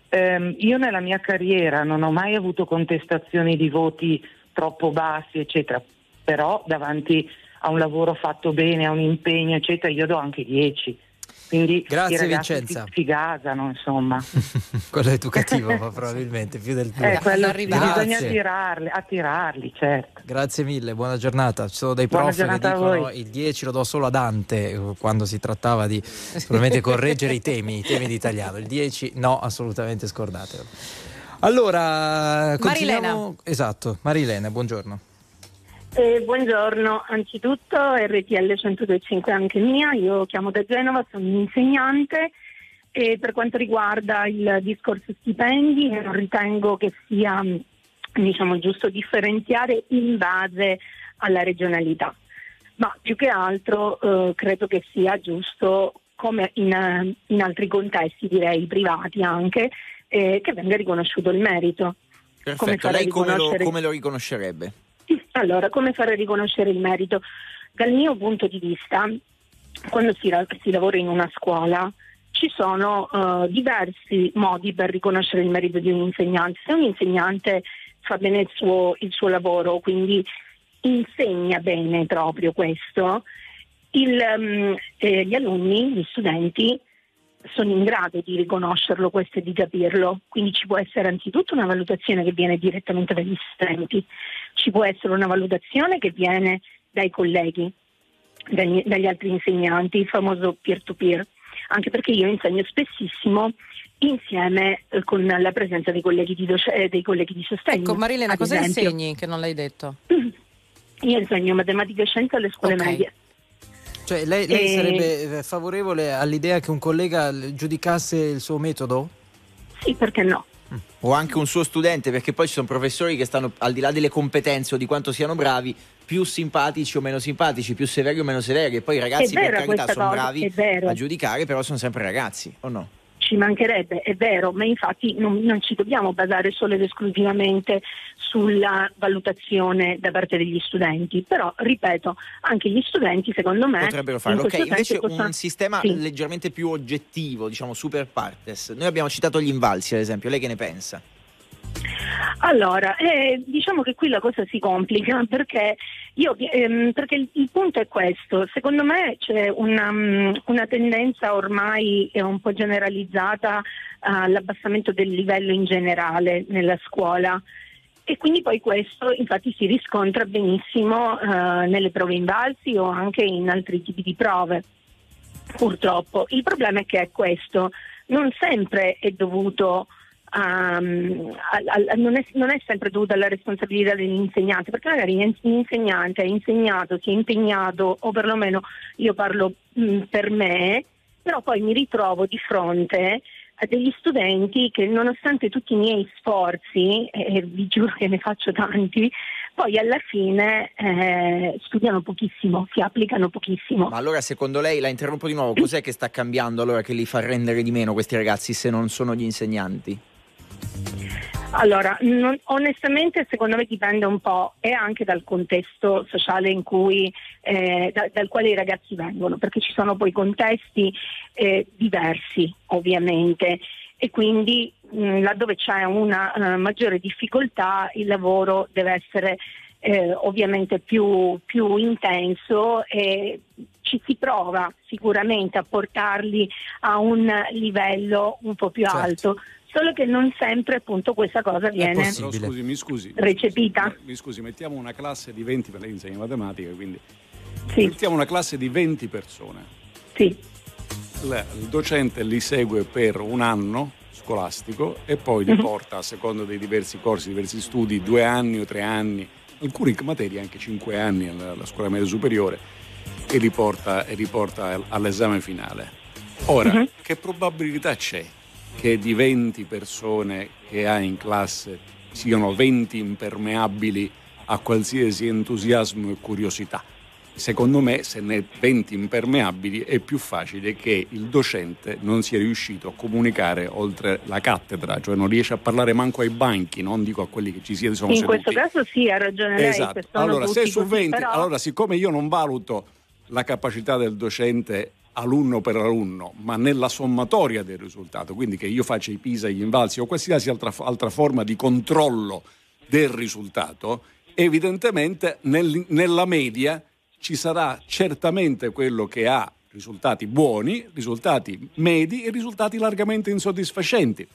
Ehm, io nella mia carriera non ho mai avuto contestazioni di voti troppo bassi, eccetera, però davanti a un lavoro fatto bene, a un impegno, eccetera, io do anche 10. Quindi Grazie, Vincenza. Si, si gasano, insomma. Quello educativo, ma probabilmente più del tuo. Eh, quello bisogna attirarli, attirarli, certo. Grazie mille, buona giornata. Ci sono dei prof che dicono il 10 lo do solo a Dante eh, quando si trattava di probabilmente correggere i temi, i temi di italiano. Il 10 no, assolutamente scordatelo. Allora, continuiamo... Esatto, Marilena, buongiorno. Eh, buongiorno, anzitutto RTL 102.5 anche mia, io chiamo da Genova, sono un'insegnante e per quanto riguarda il discorso stipendi non ritengo che sia diciamo, giusto differenziare in base alla regionalità, ma più che altro eh, credo che sia giusto come in, in altri contesti direi privati anche eh, che venga riconosciuto il merito. Perfetto, lei come lo, come lo riconoscerebbe? Allora, come fare riconoscere il merito? Dal mio punto di vista, quando si, si lavora in una scuola, ci sono uh, diversi modi per riconoscere il merito di un insegnante. Se un insegnante fa bene il suo, il suo lavoro, quindi insegna bene proprio questo, il, um, eh, gli alunni, gli studenti sono in grado di riconoscerlo questo e di capirlo. Quindi ci può essere anzitutto una valutazione che viene direttamente dagli studenti, ci può essere una valutazione che viene dai colleghi, dagli, dagli altri insegnanti, il famoso peer-to-peer, anche perché io insegno spessissimo insieme eh, con la presenza dei colleghi di, doc- eh, dei colleghi di sostegno. Ecco, Marilena, cosa esempio. insegni che non l'hai detto? Io insegno matematica e scienza alle scuole Ok. medie. Cioè, lei, lei Eh, sarebbe eh, favorevole all'idea che un collega giudicasse il suo metodo? Sì, perché no? O anche un suo studente, perché poi ci sono professori che stanno al di là delle competenze o di quanto siano bravi, più simpatici o meno simpatici, più severi o meno severi. E poi i ragazzi, per carità, sono cosa, bravi a giudicare, però sono sempre ragazzi, o no? Ci mancherebbe, è vero, ma infatti non, non ci dobbiamo basare solo ed esclusivamente sulla valutazione da parte degli studenti, però ripeto, anche gli studenti secondo me Potrebbero farlo. in Ok, questo invece possono- un sistema Sì. leggermente più oggettivo, diciamo super partes. Noi abbiamo citato gli invalsi, ad esempio. Lei che ne pensa? Allora, eh, diciamo che qui la cosa si complica perché, io, ehm, perché il, il punto è questo, secondo me c'è una, mm, una tendenza ormai un po' generalizzata all'abbassamento del livello in generale nella scuola. E quindi poi questo infatti si riscontra benissimo eh, nelle prove invalsi o anche in altri tipi di prove, purtroppo. Il problema è che è questo, non sempre è dovuto um, al- al- non, è, non è sempre dovuta alla responsabilità dell'insegnante, perché magari l'insegnante ha insegnato, si è impegnato, o perlomeno io parlo mh, per me, però poi mi ritrovo di fronte a degli studenti che nonostante tutti i miei sforzi, e vi giuro che ne faccio tanti, poi alla fine eh, studiano pochissimo, si applicano pochissimo. Ma allora, secondo lei, la interrompo di nuovo, cos'è che sta cambiando allora che li fa rendere di meno questi ragazzi se non sono gli insegnanti? Allora, non- onestamente secondo me dipende un po' e anche dal contesto sociale in cui, eh, da- dal quale i ragazzi vengono, perché ci sono poi contesti eh, diversi ovviamente e quindi mh, laddove c'è una eh, maggiore difficoltà il lavoro deve essere eh, ovviamente più, più intenso e ci si prova sicuramente a portarli a un livello un po' più Certo. alto, solo che non sempre appunto questa cosa viene scusi, mi scusi. recepita. Mi scusi, mettiamo una classe di 20, per lei insegna matematica, quindi Sì. mettiamo una classe di 20 persone. Sì. Il, il docente li segue per un anno scolastico e poi li Mhm. porta a seconda dei diversi corsi, diversi studi, due anni o tre anni, alcune materie anche cinque anni alla, alla scuola media superiore e li porta, e li porta al- all'esame finale. Ora, Mhm. che probabilità c'è che di 20 persone che ha in classe siano 20 impermeabili a qualsiasi entusiasmo e curiosità? Secondo me, se ne è 20 impermeabili, è più facile che il docente non sia riuscito a comunicare oltre la cattedra, cioè non riesce a parlare manco ai banchi, non dico a quelli che ci siete sono In seduti. questo caso sì, ha ragione lei. Esatto. Allora, se su così, 20, però- allora siccome io non valuto la capacità del docente alunno per alunno, ma nella sommatoria del risultato, quindi che io faccia i PISA, gli invalsi o qualsiasi altra, altra forma di controllo del risultato, evidentemente nel- nella media ci sarà certamente quello che ha risultati buoni, risultati medi e risultati largamente insoddisfacenti.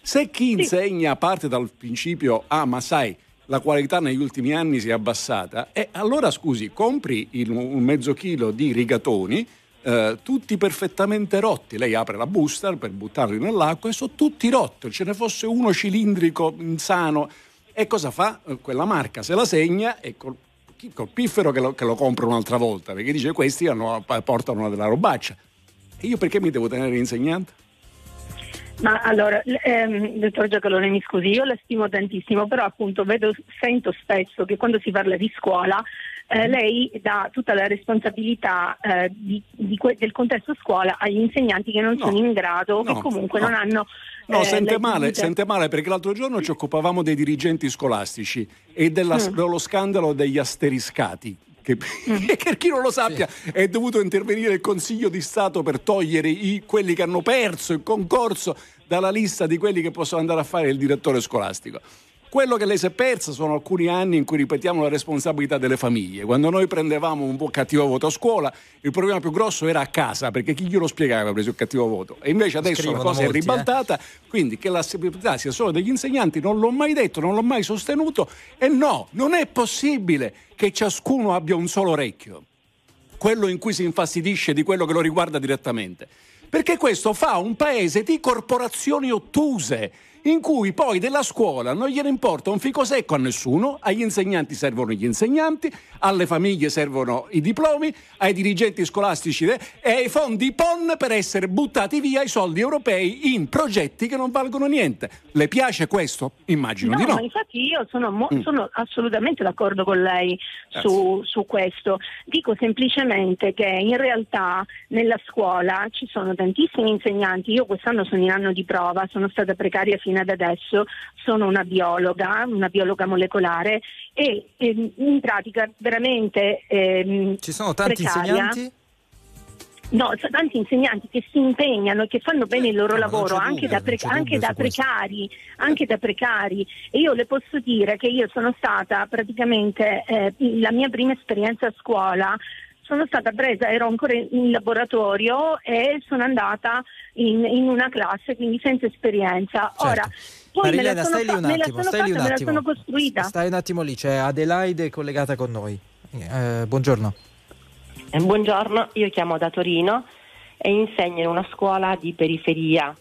Se chi insegna parte dal principio, ah ma sai, la qualità negli ultimi anni si è abbassata, e allora scusi, compri il- un mezzo chilo di rigatoni, eh, tutti perfettamente rotti. Lei apre la busta per buttarli nell'acqua e sono tutti rotti. Ce ne fosse uno cilindrico, insano. E cosa fa? Eh, Quella marca se la segna e col, col piffero che lo, che lo compra un'altra volta, perché dice questi hanno- portano della robaccia. E io perché mi devo tenere insegnante? Ma allora, ehm, dottor Giacalone, mi scusi, io la stimo tantissimo, però appunto vedo, sento spesso che quando si parla di scuola eh, lei dà tutta la responsabilità eh, di- di que- del contesto scuola agli insegnanti che non sono in grado o no, che comunque no. non hanno... No, eh, sente le male, sente male perché l'altro giorno ci occupavamo dei dirigenti scolastici e della- Mm. dello scandalo degli asteriscati. Che, che per chi non lo sappia è dovuto intervenire il Consiglio di Stato per togliere i- quelli che hanno perso il concorso dalla lista di quelli che possono andare a fare il direttore scolastico. Quello che lei si è persa sono alcuni anni in cui ripetiamo la responsabilità delle famiglie. Quando noi prendevamo un po' cattivo voto a scuola, il problema più grosso era a casa, perché chi glielo spiegava aveva preso il cattivo voto. E invece adesso Scrivono la cosa molti, è ribaltata, quindi che la responsabilità sia solo degli insegnanti non l'ho mai detto, non l'ho mai sostenuto e no, non è possibile che ciascuno abbia un solo orecchio quello in cui si infastidisce di quello che lo riguarda direttamente. Perché questo fa un paese di corporazioni ottuse, in cui poi della scuola non gliene importa un fico secco a nessuno, agli insegnanti servono gli insegnanti, alle famiglie servono i diplomi, ai dirigenti scolastici e ai fondi PON per essere buttati via i soldi europei in progetti che non valgono niente. Le piace questo? Immagino No, di no. infatti io sono, mo- Mm. sono assolutamente d'accordo con lei su, su questo. Dico semplicemente che in realtà nella scuola ci sono tantissimi insegnanti. Io quest'anno sono in anno di prova, sono stata precaria fino ad adesso, sono una biologa, una biologa molecolare e ehm, in pratica veramente... ehm, Ci sono tanti precaria. insegnanti? No, tanti insegnanti che si impegnano e che fanno bene il loro no, ma non lavoro anche, dubbio, da, pre- anche da precari, anche da precari. E io le posso dire che io sono stata praticamente eh, la mia prima esperienza a scuola. Sono stata presa, ero ancora in laboratorio e sono andata in, in una classe, quindi senza esperienza. Ora, poi me Marilena, la sono, stai lì un me la attimo, sono stai lì fatta, un me la attimo. sono costruita. Stai un attimo lì, c'è Adelaide collegata con noi. Eh, buongiorno. Eh, Buongiorno, io chiamo da Torino e insegno in una scuola di periferia,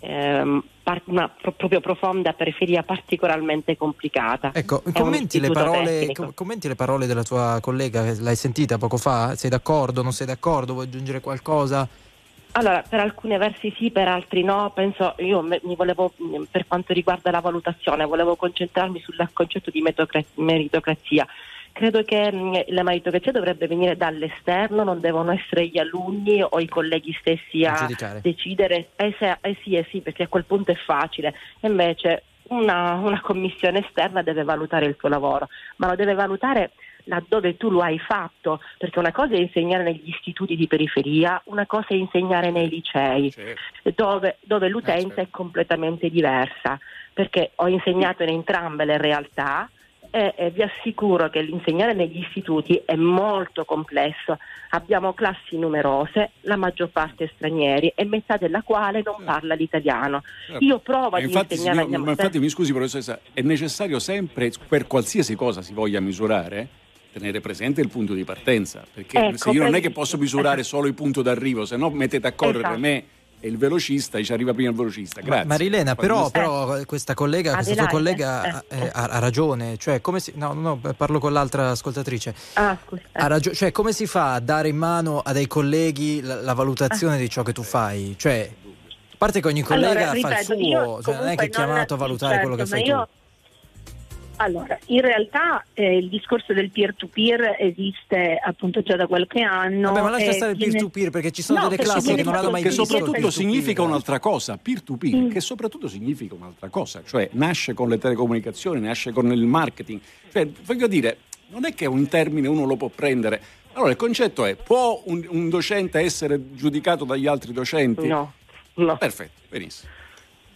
par- una pro- proprio profonda periferia particolarmente complicata. Ecco, commenti le, parole, commenti le parole della tua collega, l'hai sentita poco fa? Sei d'accordo, non sei d'accordo? Vuoi aggiungere qualcosa? Allora, per alcuni versi sì, per altri no. Penso, io mi volevo, per quanto riguarda la valutazione, volevo concentrarmi sul concetto di meritocrazia. Credo che mh, la meritocrazia dovrebbe venire dall'esterno, non devono essere gli alunni o i colleghi stessi A a giudicare. decidere. Eh, se- eh sì, eh sì, perché a quel punto è facile. Invece una, una commissione esterna deve valutare il tuo lavoro, ma lo deve valutare laddove tu lo hai fatto, perché una cosa è insegnare negli istituti di periferia, una cosa è insegnare nei licei, dove, dove l'utenza è completamente diversa, perché ho insegnato in entrambe le realtà e, e vi assicuro che l'insegnare negli istituti è molto complesso. Abbiamo classi numerose, la maggior parte stranieri e metà della quale non parla l'italiano. Io provo ad infatti, insegnare signor- agli ma infatti mi scusi professoressa, è necessario sempre, per qualsiasi cosa si voglia misurare, tenere presente il punto di partenza, perché Ecco, se io non è che posso misurare solo il punto d'arrivo, se no mettete a correre Esatto. me e il velocista e ci arriva prima il velocista. Grazie. Marilena, però, però questa collega, questa sua Adelaide, collega eh, ha, ha ragione, cioè come si, no, no, parlo con l'altra ascoltatrice. Ah, scusa. Ha ragio- cioè, come si fa a dare in mano a dei colleghi la, la valutazione di ciò che tu fai? Cioè, a parte che ogni collega Allora, fa il ripeto, suo, io cioè, non è che è chiamato a valutare quello che certo, fai io- tu. Allora, in realtà eh, il discorso del peer-to-peer esiste appunto già da qualche anno. Vabbè, ma lascia e stare il viene- peer-to-peer perché ci sono No, delle classi che non hanno mai che visto. soprattutto il significa peer-to-peer. un'altra cosa, peer-to-peer, Mm. che soprattutto significa un'altra cosa, cioè nasce con le telecomunicazioni, nasce con il marketing. Cioè, voglio dire, non è che un termine uno lo può prendere. Allora il concetto è, può un, un docente essere giudicato dagli altri docenti? No, no. Perfetto, benissimo.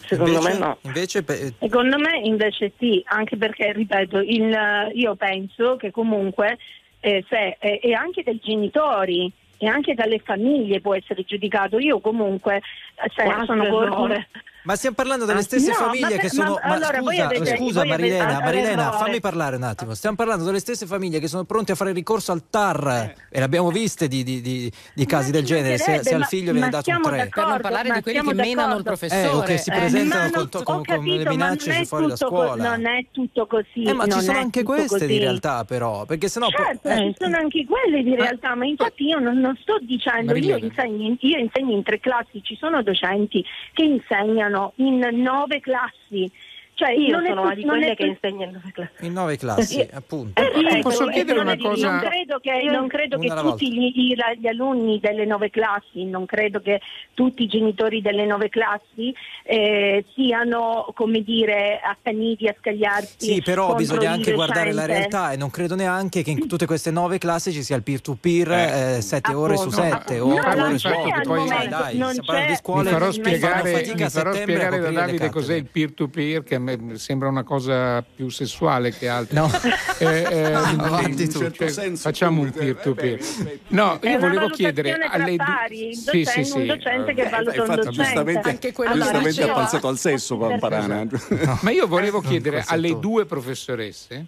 Secondo invece, me no. Invece, pe- Secondo me invece sì, anche perché, ripeto, il- io penso che comunque eh, se, eh, e anche dai genitori e anche dalle famiglie può essere giudicato. Io comunque eh, se sono con-. Ma stiamo parlando delle stesse No, famiglie ma- che ma- sono. Ma, allora, voi scusa, avete- scusa Marilena, avete Marilena, fammi parlare un attimo. Stiamo parlando delle stesse famiglie che sono pronte a fare ricorso al TAR e le abbiamo viste di, di- di- di casi del genere. Se, se al figlio ma- viene ma dato un siamo 3. d'accordo, Per non parlare ma di quelli che menano il d'accordo. professore. Eh, o che si Eh, presentano ma con, non- con- con capito, le ma minacce fuori da tutto co- scuola. non è tutto così. Eh, ma ci sono anche queste di realtà, però. Perché sennò. Certo, eh, ci sono anche quelle di realtà, ma infatti io non, sto dicendo, io insegno in tre classi, ci sono docenti che insegnano in nove classi. Cioè, Io sono una di quelle che insegna in nove classi. in nove classi, Eh, appunto. Perfetto, Posso e chiedere non una cosa? Non credo che, non credo che tutti gli, gli alunni delle nove classi, non credo che tutti i genitori delle nove classi eh, siano, come dire, accaniti a scagliarsi. Sì, però bisogna anche guardare la realtà e non credo neanche che in tutte queste nove classi ci sia il peer-to-peer 7 ore su Appunto. 7 No, o 8 non ore su c'è 8. al Poi momento, dai, parlando di c'è. scuole mi farò spiegare, mi a farò spiegare da Davide cos'è il peer-to-peer, che sembra una cosa più sessuale che altro. No. Eh, eh, Avanti in tu. un certo senso, facciamo un peer-to-peer. Eh, No, È io volevo chiedere alle pari, Sì, docente- sì, sì. un docente che Eh, valuta un infatti, docente. giustamente, Anche quello giustamente ha pensato al sesso Pamparana. Ma io volevo chiedere questo alle tu. due professoresse,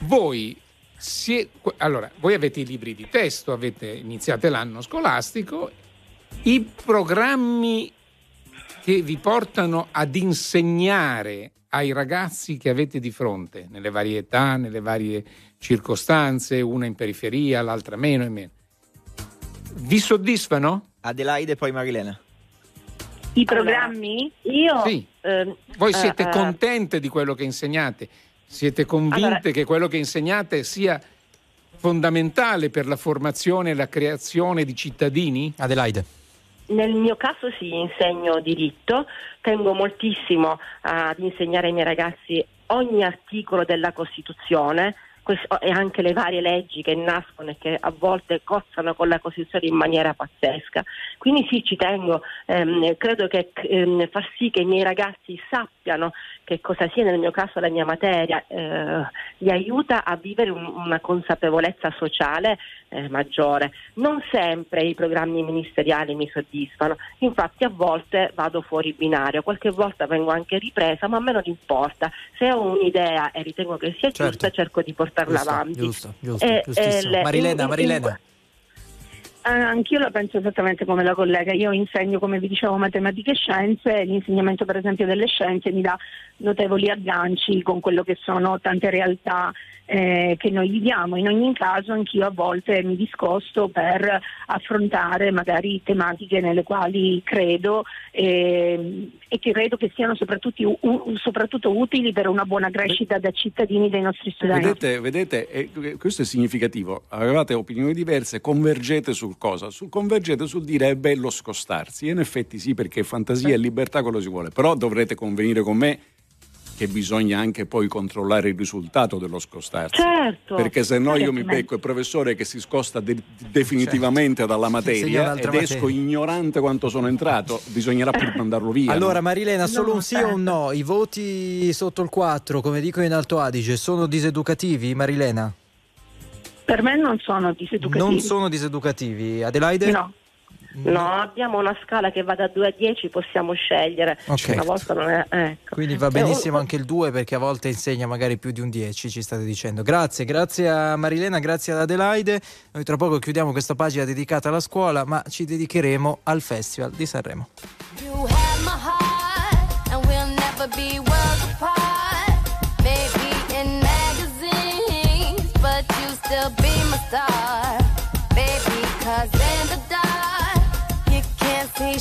voi, sie- allora, voi avete i libri di testo, avete iniziate l'anno scolastico, i programmi che vi portano ad insegnare ai ragazzi che avete di fronte, nelle varie età, nelle varie circostanze, una in periferia, l'altra meno e meno, vi soddisfano? Adelaide e poi Marilena. I programmi? Io Sì. ehm, Voi eh, siete eh, contente di quello che insegnate? Siete convinte Allora- che quello che insegnate sia fondamentale per la formazione e la creazione di cittadini? Adelaide. Nel mio caso sì, insegno diritto, tengo moltissimo ad insegnare ai miei ragazzi ogni articolo della Costituzione. E anche le varie leggi che nascono e che a volte cozzano con la Costituzione in maniera pazzesca. Quindi sì, ci tengo, ehm, credo che ehm, far sì che i miei ragazzi sappiano che cosa sia nel mio caso la mia materia, eh, li aiuta a vivere un- una consapevolezza sociale eh, maggiore. Non sempre i programmi ministeriali mi soddisfano, infatti a volte vado fuori binario, qualche volta vengo anche ripresa, ma a me non importa. Se ho un'idea e ritengo che sia Certo. giusta, cerco di portarla Giusto, avanti. giusto, giusto, E- giustissimo. e le- Marilena, in- Marilena. Eh, anch'io la penso esattamente come la collega. Io insegno, come vi dicevo, matematica e scienze. e L'insegnamento, per esempio, delle scienze mi dà notevoli agganci con quello che sono tante realtà eh, che noi viviamo. In ogni caso, anch'io a volte mi discosto per affrontare magari tematiche nelle quali credo eh, e che credo che siano soprattutto, u- soprattutto utili per una buona crescita da cittadini dei nostri studenti. Vedete, vedete eh, questo è significativo. Avevate opinioni diverse, convergete sul cosa? Sul, convergete sul dire è bello scostarsi. E in effetti sì, perché fantasia e libertà quello si vuole. Però dovrete convenire con me che bisogna anche poi controllare il risultato dello scostarsi. Certo. Perché se no io mi becco il professore che si scosta de- definitivamente dalla Insegna materia ed esco materia. ignorante quanto sono entrato, bisognerà pur mandarlo via. Allora no? Marilena, solo No, un sì o un no? I voti sotto il 4, come dicono in Alto Adige, sono diseducativi, Marilena? Per me non sono diseducativi. Non sono diseducativi. Adelaide? No. No, abbiamo una scala che va da 2 a 10, possiamo scegliere. Ok. Una volta non è. Ecco. Quindi va Eh, benissimo un- anche il 2 perché a volte insegna magari più di un 10, ci state dicendo. Grazie, grazie a Marilena, grazie ad Adelaide. Noi tra poco chiudiamo questa pagina dedicata alla scuola, ma ci dedicheremo al Festival di Sanremo.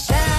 shine.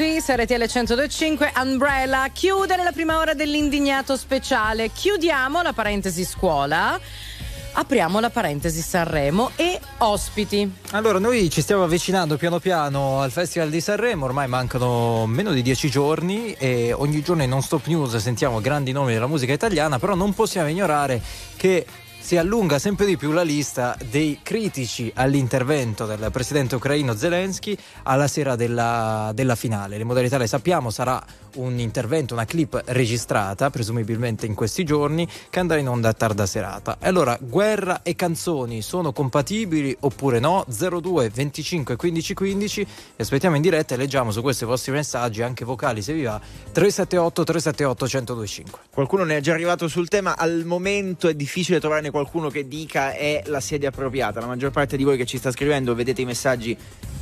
Qui, RTL 1025, Umbrella, chiude la prima ora dell'indignato speciale. Chiudiamo la parentesi scuola. Apriamo la parentesi Sanremo e ospiti. Allora, noi ci stiamo avvicinando piano piano al Festival di Sanremo, ormai mancano meno di dieci giorni e ogni giorno in Non Stop News sentiamo grandi nomi della musica italiana, però non possiamo ignorare che si allunga sempre di più la lista dei critici all'intervento del presidente ucraino Zelensky alla sera della, della finale. Le modalità le sappiamo, sarà un intervento, una clip registrata, presumibilmente in questi giorni, che andrà in onda a tarda serata. E allora, guerra e canzoni sono compatibili oppure no? 02 25 15 15 vi aspettiamo in diretta e leggiamo su questi vostri messaggi, anche vocali se vi va, 378 378 1025. Qualcuno ne è già arrivato sul tema, al momento è difficile trovarne qualcuno che dica è la sede appropriata. La maggior parte di voi che ci sta scrivendo, vedete i messaggi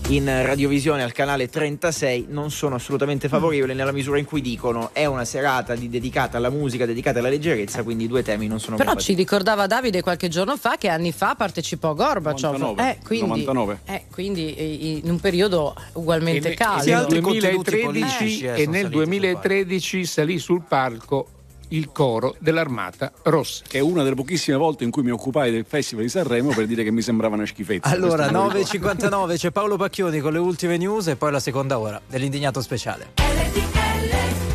in radiovisione al canale 36, non sono assolutamente favorevoli nella misura in cui dicono è una serata di- dedicata alla musica, dedicata alla leggerezza, quindi i due temi non sono Però ci ricordava Davide qualche giorno fa che anni fa partecipò Gorbaciov. 99, Eh, quindi, 99. eh, quindi eh, in un periodo ugualmente E, caldo. nel altri contenuti 2013, politici, eh, e nel saliti sul 2013 salì sul palco il coro dell'Armata Rossa. Che è una delle pochissime volte in cui mi occupai del Festival di Sanremo per dire che mi sembrava una schifezza. Allora, Questo me lo ricordo. 9.59 c'è Paolo Pacchioni con le ultime news e poi la seconda ora dell'indignato speciale. Welcome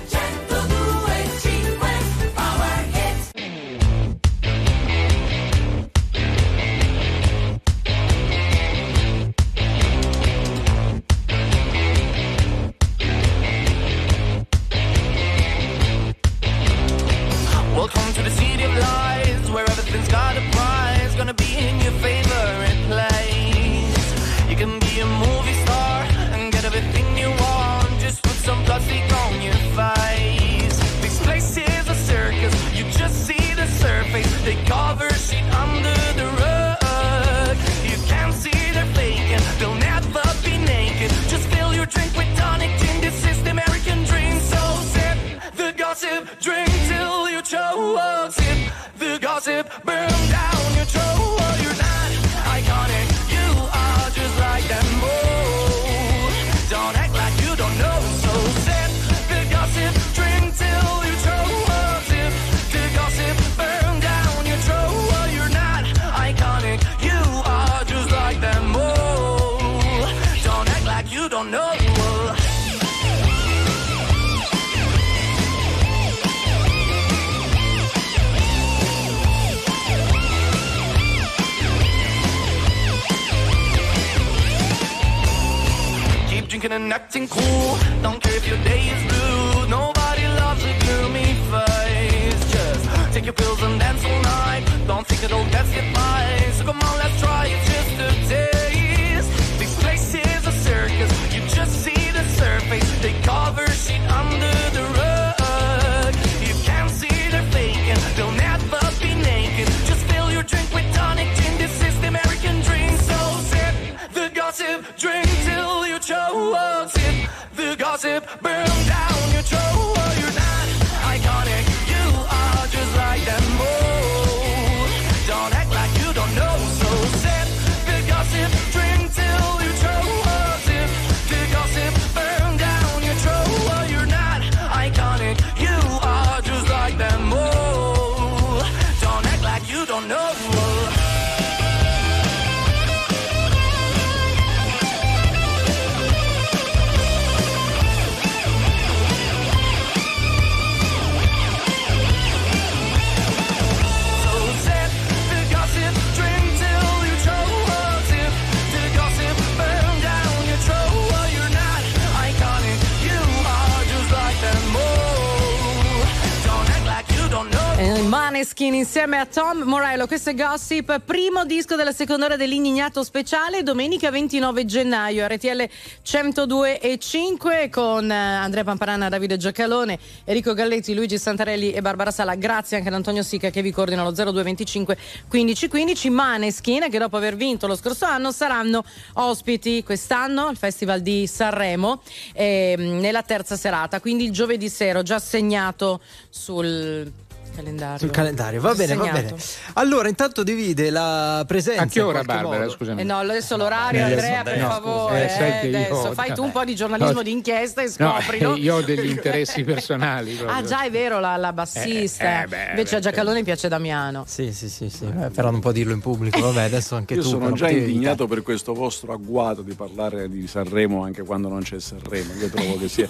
Maneskin insieme a Tom Morello, questo è Gossip, primo disco della seconda ora dell'Indignato Speciale, domenica 29 gennaio, RTL 102 e 5 con eh, Andrea Pamparana, Davide Giacalone, Enrico Galletti, Luigi Santarelli e Barbara Sala, grazie anche ad Antonio Sica che vi coordina lo 0225 1515, Maneskin che dopo aver vinto lo scorso anno saranno ospiti quest'anno al Festival di Sanremo ehm, nella terza serata, quindi il giovedì sera già segnato sul Calendario. Sul calendario, va bene, va bene. Allora, intanto divide la presenza. A che ora, Barbara? modo. Scusami. Eh no, adesso l'orario, Eh, Andrea, adesso- per no, favore. eh, sai eh, io- adesso fai tu un po' di giornalismo No. d'inchiesta e No, scoprilo. eh, io ho degli interessi personali. proprio. Ah, già è vero, la, la bassista. Eh, eh, beh, Invece a beh, Giacalone piace Damiano. Sì, sì, sì, sì. Eh, però non può dirlo in pubblico. Vabbè, adesso anche Io tu. sono non già indignato per questo vostro agguato di parlare di Sanremo anche quando non c'è Sanremo. Io trovo che sia.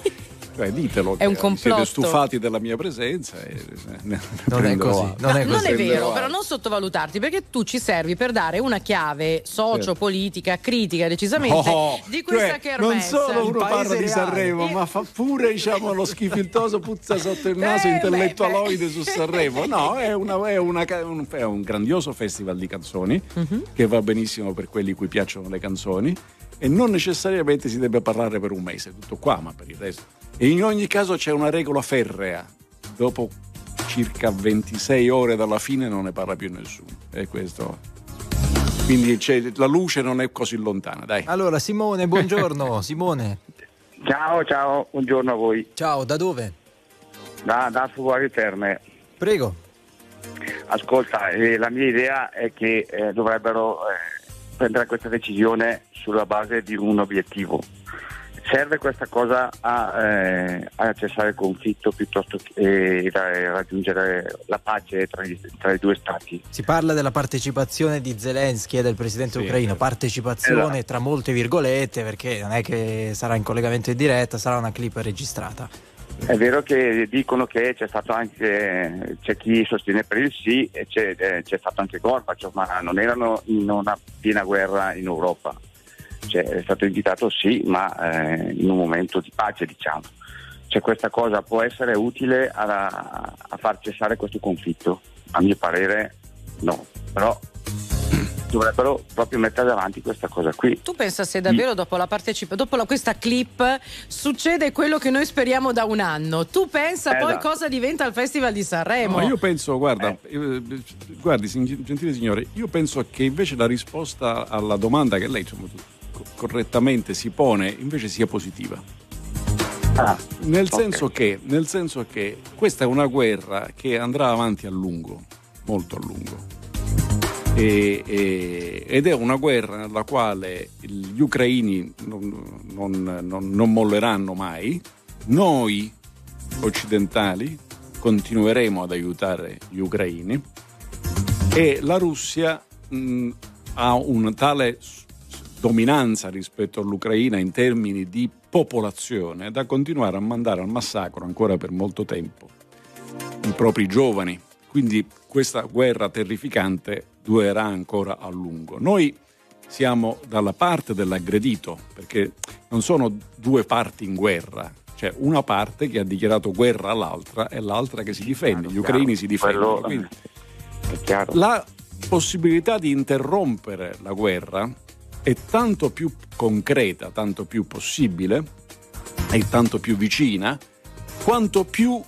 Cioè, ditelo È un che complotto. siete stufati della mia presenza. E, ne Non è così, non è Non è vero, però non sottovalutarti perché tu ci servi per dare una chiave socio-politica, critica decisamente Oh, di questa cioè, kermesse. non solo uno parla di. Sanremo, ma fa pure diciamo, lo schifiltoso puzza sotto il naso Eh, intellettualoide su Sanremo. No, è, una- è una un, è un grandioso festival di canzoni Mhm. che va benissimo per quelli cui piacciono le canzoni e non necessariamente si deve parlare per un mese, tutto qua, ma per il resto. E in ogni caso c'è una regola ferrea. Dopo circa 26 ore dalla fine non ne parla più nessuno. E questo. Quindi c'è- la luce non è così lontana, dai. Allora, Simone, buongiorno. Simone. Ciao, ciao, buongiorno a voi. Ciao, da dove? Da, da Fuori Terme. Prego. Ascolta, eh, la mia idea è che eh, dovrebbero eh, prendere questa decisione sulla base di un obiettivo. Serve questa cosa a, eh, a cessare il conflitto piuttosto che eh, ra- raggiungere la pace tra, gli- tra i due stati. Si parla della partecipazione di Zelensky e del presidente Sì. ucraino. Partecipazione Esatto. tra molte virgolette, perché non è che sarà in collegamento in diretta, sarà una clip registrata. È vero che dicono che c'è stato anche c'è chi sostiene per il sì e c'è, eh, c'è stato anche Gorbaciov, ma non erano in una piena guerra in Europa. Cioè, è stato invitato sì, ma eh, in un momento di pace, diciamo. Cioè, questa cosa può essere utile a, a far cessare questo conflitto? A mio parere no, però dovrebbero proprio mettere davanti questa cosa qui. Tu pensa se davvero dopo la partecipa, dopo la- questa clip succede quello che noi speriamo da un anno? Tu pensa poi Esatto. cosa diventa il Festival di Sanremo? No, io penso, guarda, eh, guardi, sin- gentile signore, io penso che invece la risposta alla domanda che lei insomma, correttamente si pone invece sia positiva. nel, senso che, nel senso che questa è una guerra che andrà avanti a lungo, molto a lungo. E- e- ed è una guerra nella quale gli ucraini non, non- non- non molleranno mai. Noi occidentali continueremo ad aiutare gli ucraini e la Russia mh, ha una tale dominanza rispetto all'Ucraina in termini di popolazione da continuare a mandare al massacro ancora per molto tempo i propri giovani. Quindi questa guerra terrificante durerà ancora a lungo. Noi siamo dalla parte dell'aggredito, perché non sono due parti in guerra, c'è una parte che ha dichiarato guerra all'altra e l'altra che si difende. Gli ucraini si difendono. Quindi la possibilità di interrompere la guerra è tanto più concreta, tanto più possibile e tanto più vicina, quanto più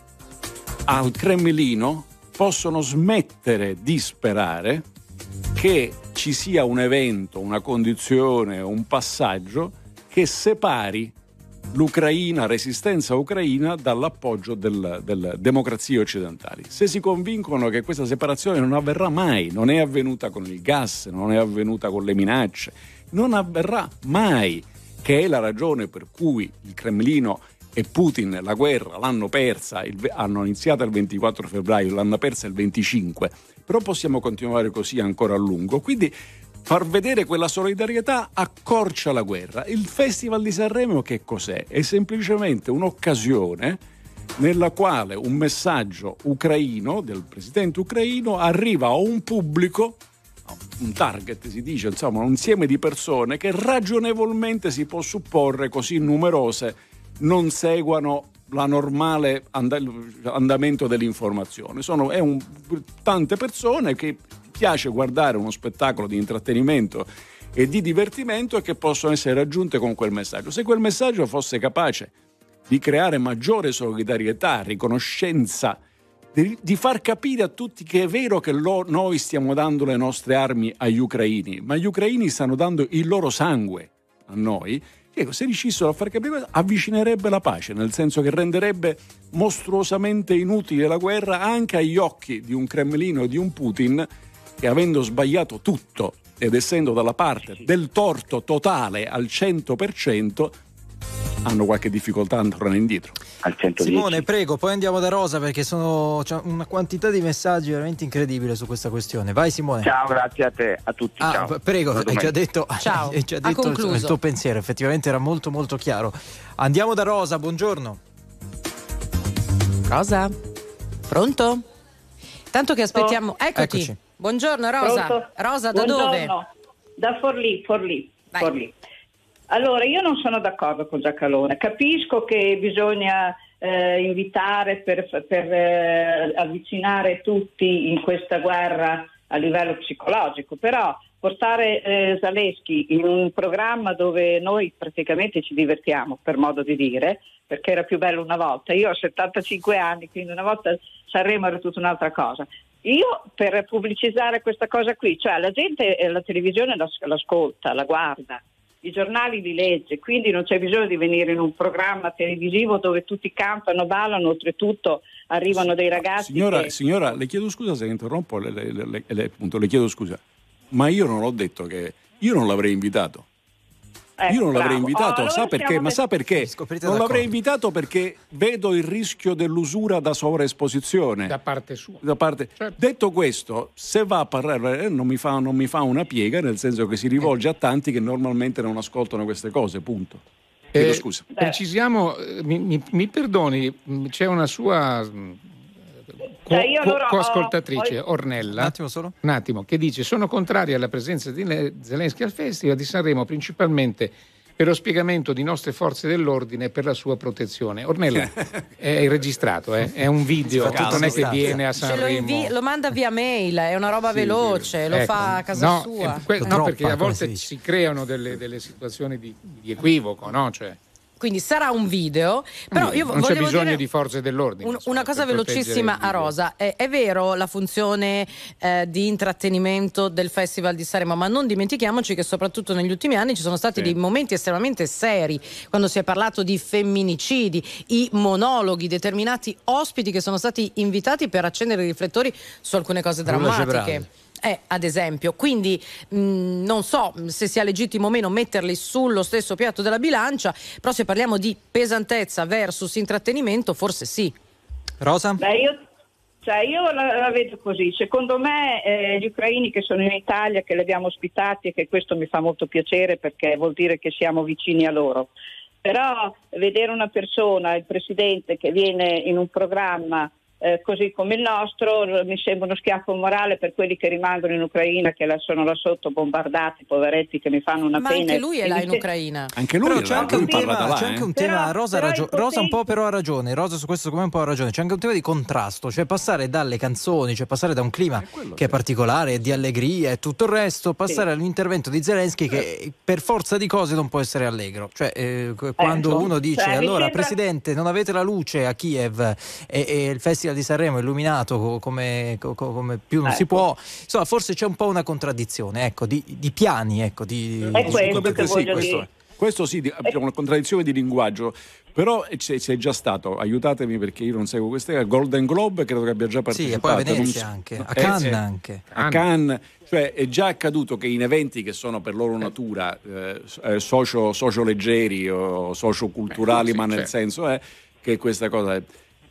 al Cremlino possono smettere di sperare che ci sia un evento, una condizione, un passaggio che separi l'Ucraina, resistenza ucraina, dall'appoggio del- delle democrazie occidentali. Se si convincono che questa separazione non avverrà mai, non è avvenuta con il gas, non è avvenuta con le minacce, non avverrà mai, che è la ragione per cui il Cremlino e Putin la guerra l'hanno persa, il hanno iniziato il 24 febbraio, l'hanno persa il 25, però possiamo continuare così ancora a lungo. Quindi far vedere quella solidarietà accorcia la guerra. Il Festival di Sanremo che cos'è? È semplicemente un'occasione nella quale un messaggio ucraino del presidente ucraino arriva a un pubblico un target si dice, insomma, un insieme di persone che ragionevolmente si può supporre così numerose non seguano la normale and- andamento dell'informazione. Sono un- tante persone che piace guardare uno spettacolo di intrattenimento e di divertimento e che possono essere raggiunte con quel messaggio. Se quel messaggio fosse capace di creare maggiore solidarietà, riconoscenza, di, di far capire a tutti che è vero che lo- noi stiamo dando le nostre armi agli ucraini, ma gli ucraini stanno dando il loro sangue a noi. Ecco, se riuscissero a far capire questo, avvicinerebbe la pace, nel senso che renderebbe mostruosamente inutile la guerra anche agli occhi di un Cremlino e di un Putin che avendo sbagliato tutto ed essendo dalla parte del torto totale al 100%, hanno qualche difficoltà a tornare indietro. Al 110. Simone, prego, poi andiamo da Rosa perché sono c'è una quantità di messaggi veramente incredibile su questa questione. Vai Simone. Ciao, grazie a te, a tutti. Ah, ciao. prego, Buona hai già detto, Ciao. hai già Ha detto il, concluso. il tuo pensiero, effettivamente era molto molto chiaro. Andiamo da Rosa, buongiorno. Rosa? Pronto? Tanto che aspettiamo. Eccoti. Eccoci. Buongiorno Rosa. Pronto? Rosa, da dove? Buongiorno. Da Forlì, Forlì. Forlì. Allora, io non sono d'accordo con Giacalone. Capisco che bisogna eh, invitare per, per, eh, avvicinare tutti in questa guerra a livello psicologico, però portare eh, Zaleschi in un programma dove noi praticamente ci divertiamo, per modo di dire, perché era più bello una volta. Io ho 75 anni, quindi una volta Sanremo era tutta un'altra cosa. Io per pubblicizzare questa cosa qui, cioè la gente eh, la televisione l'as- l'ascolta, la guarda, i giornali li legge, quindi non c'è bisogno di venire in un programma televisivo dove tutti cantano, ballano, oltretutto arrivano dei ragazzi Signora, che... signora, le chiedo scusa se interrompo, le, le- le- le- appunto, le chiedo scusa, ma io non ho detto che io non l'avrei invitato. Ecco, Io non l'avrei bravo. invitato, Oh, sa perché? Ma sa perché? Non d'accordo. l'avrei invitato perché vedo il rischio dell'usura da sovraesposizione. Da parte sua. Da parte- Certo. Detto questo, se va a parlare, eh, non mi, fa, non mi fa una piega, nel senso che si rivolge a tanti che normalmente non ascoltano queste cose, punto. Chiedo Eh, scusa. Precisiamo, eh, mi, mi- mi perdoni, c'è una sua co- Cioè, io co- ho- coascoltatrice, ho- Ornella, Un attimo solo. un attimo, che dice sono contraria alla presenza di Le- Zelensky al Festival di Sanremo principalmente per lo spiegamento di nostre forze dell'ordine e per la sua protezione. Ornella, è registrato, eh? è un video, non è che viene a Sanremo. invi- lo manda via mail, è una roba Sì, veloce, lo Ecco, fa a casa no, sua. que- no, Troppa, perché a volte si creano delle, delle situazioni di, di equivoco, no? Cioè, Quindi sarà un video, però io non c'è bisogno dire di forze dell'ordine. un- una cosa velocissima a. Rosa. È, è vero la funzione eh, di intrattenimento del Festival di Sanremo, ma non dimentichiamoci che soprattutto negli ultimi anni ci sono stati Sì. dei momenti estremamente seri quando si è parlato di femminicidi, i monologhi, determinati ospiti che sono stati invitati per accendere i riflettori su alcune cose Rula drammatiche. Gebrani. Eh, ad esempio, quindi mh, non so se sia legittimo o meno metterli sullo stesso piatto della bilancia, però se parliamo di pesantezza versus intrattenimento, forse sì. Rosa? Beh, io, cioè, io la, la vedo così. Secondo me eh, gli ucraini che sono in Italia, che li abbiamo ospitati e che questo mi fa molto piacere perché vuol dire che siamo vicini a loro. Però vedere una persona, il presidente, che viene in un programma eh, così come il nostro, mi sembra uno schiaffo morale per quelli che rimangono in Ucraina, che la- sono là sotto bombardati, poveretti che mi fanno una Ma pena. anche lui è là in Ucraina. Anche lui, Però c'è anche lui un tema, là, c'è eh. anche un Però- tema Rosa, però ragio- Rosa un po' però ha ragione, Rosa su questo secondo me un po' ha ragione, c'è anche un tema di contrasto, cioè passare dalle canzoni, cioè passare da un clima che è particolare, di allegria e tutto il resto, passare all'intervento di Zelensky che per forza di cose non può essere allegro, cioè eh, qu- quando Ecco, uno dice cioè, allora sembra- Presidente non avete la luce a Kiev e, e il Festival di Sanremo è illuminato co- come, co- co- come più non si Ecco. può, insomma forse c'è un po' una contraddizione, ecco, di, di piani, ecco, di... È di- questo che sì, voglio questo, dire. questo sì, di- abbiamo una contraddizione di linguaggio, però c'è, c'è già stato, aiutatemi perché io non seguo queste cose, Golden Globe credo che abbia già Sì, partecipato. e poi a Venezia anche, a Eh, Cannes eh, anche. A Cannes, cioè è già accaduto che in eventi che sono per loro natura eh, eh, socio, socio-leggeri o socioculturali, Eh, sì, ma nel certo. senso è che questa cosa è...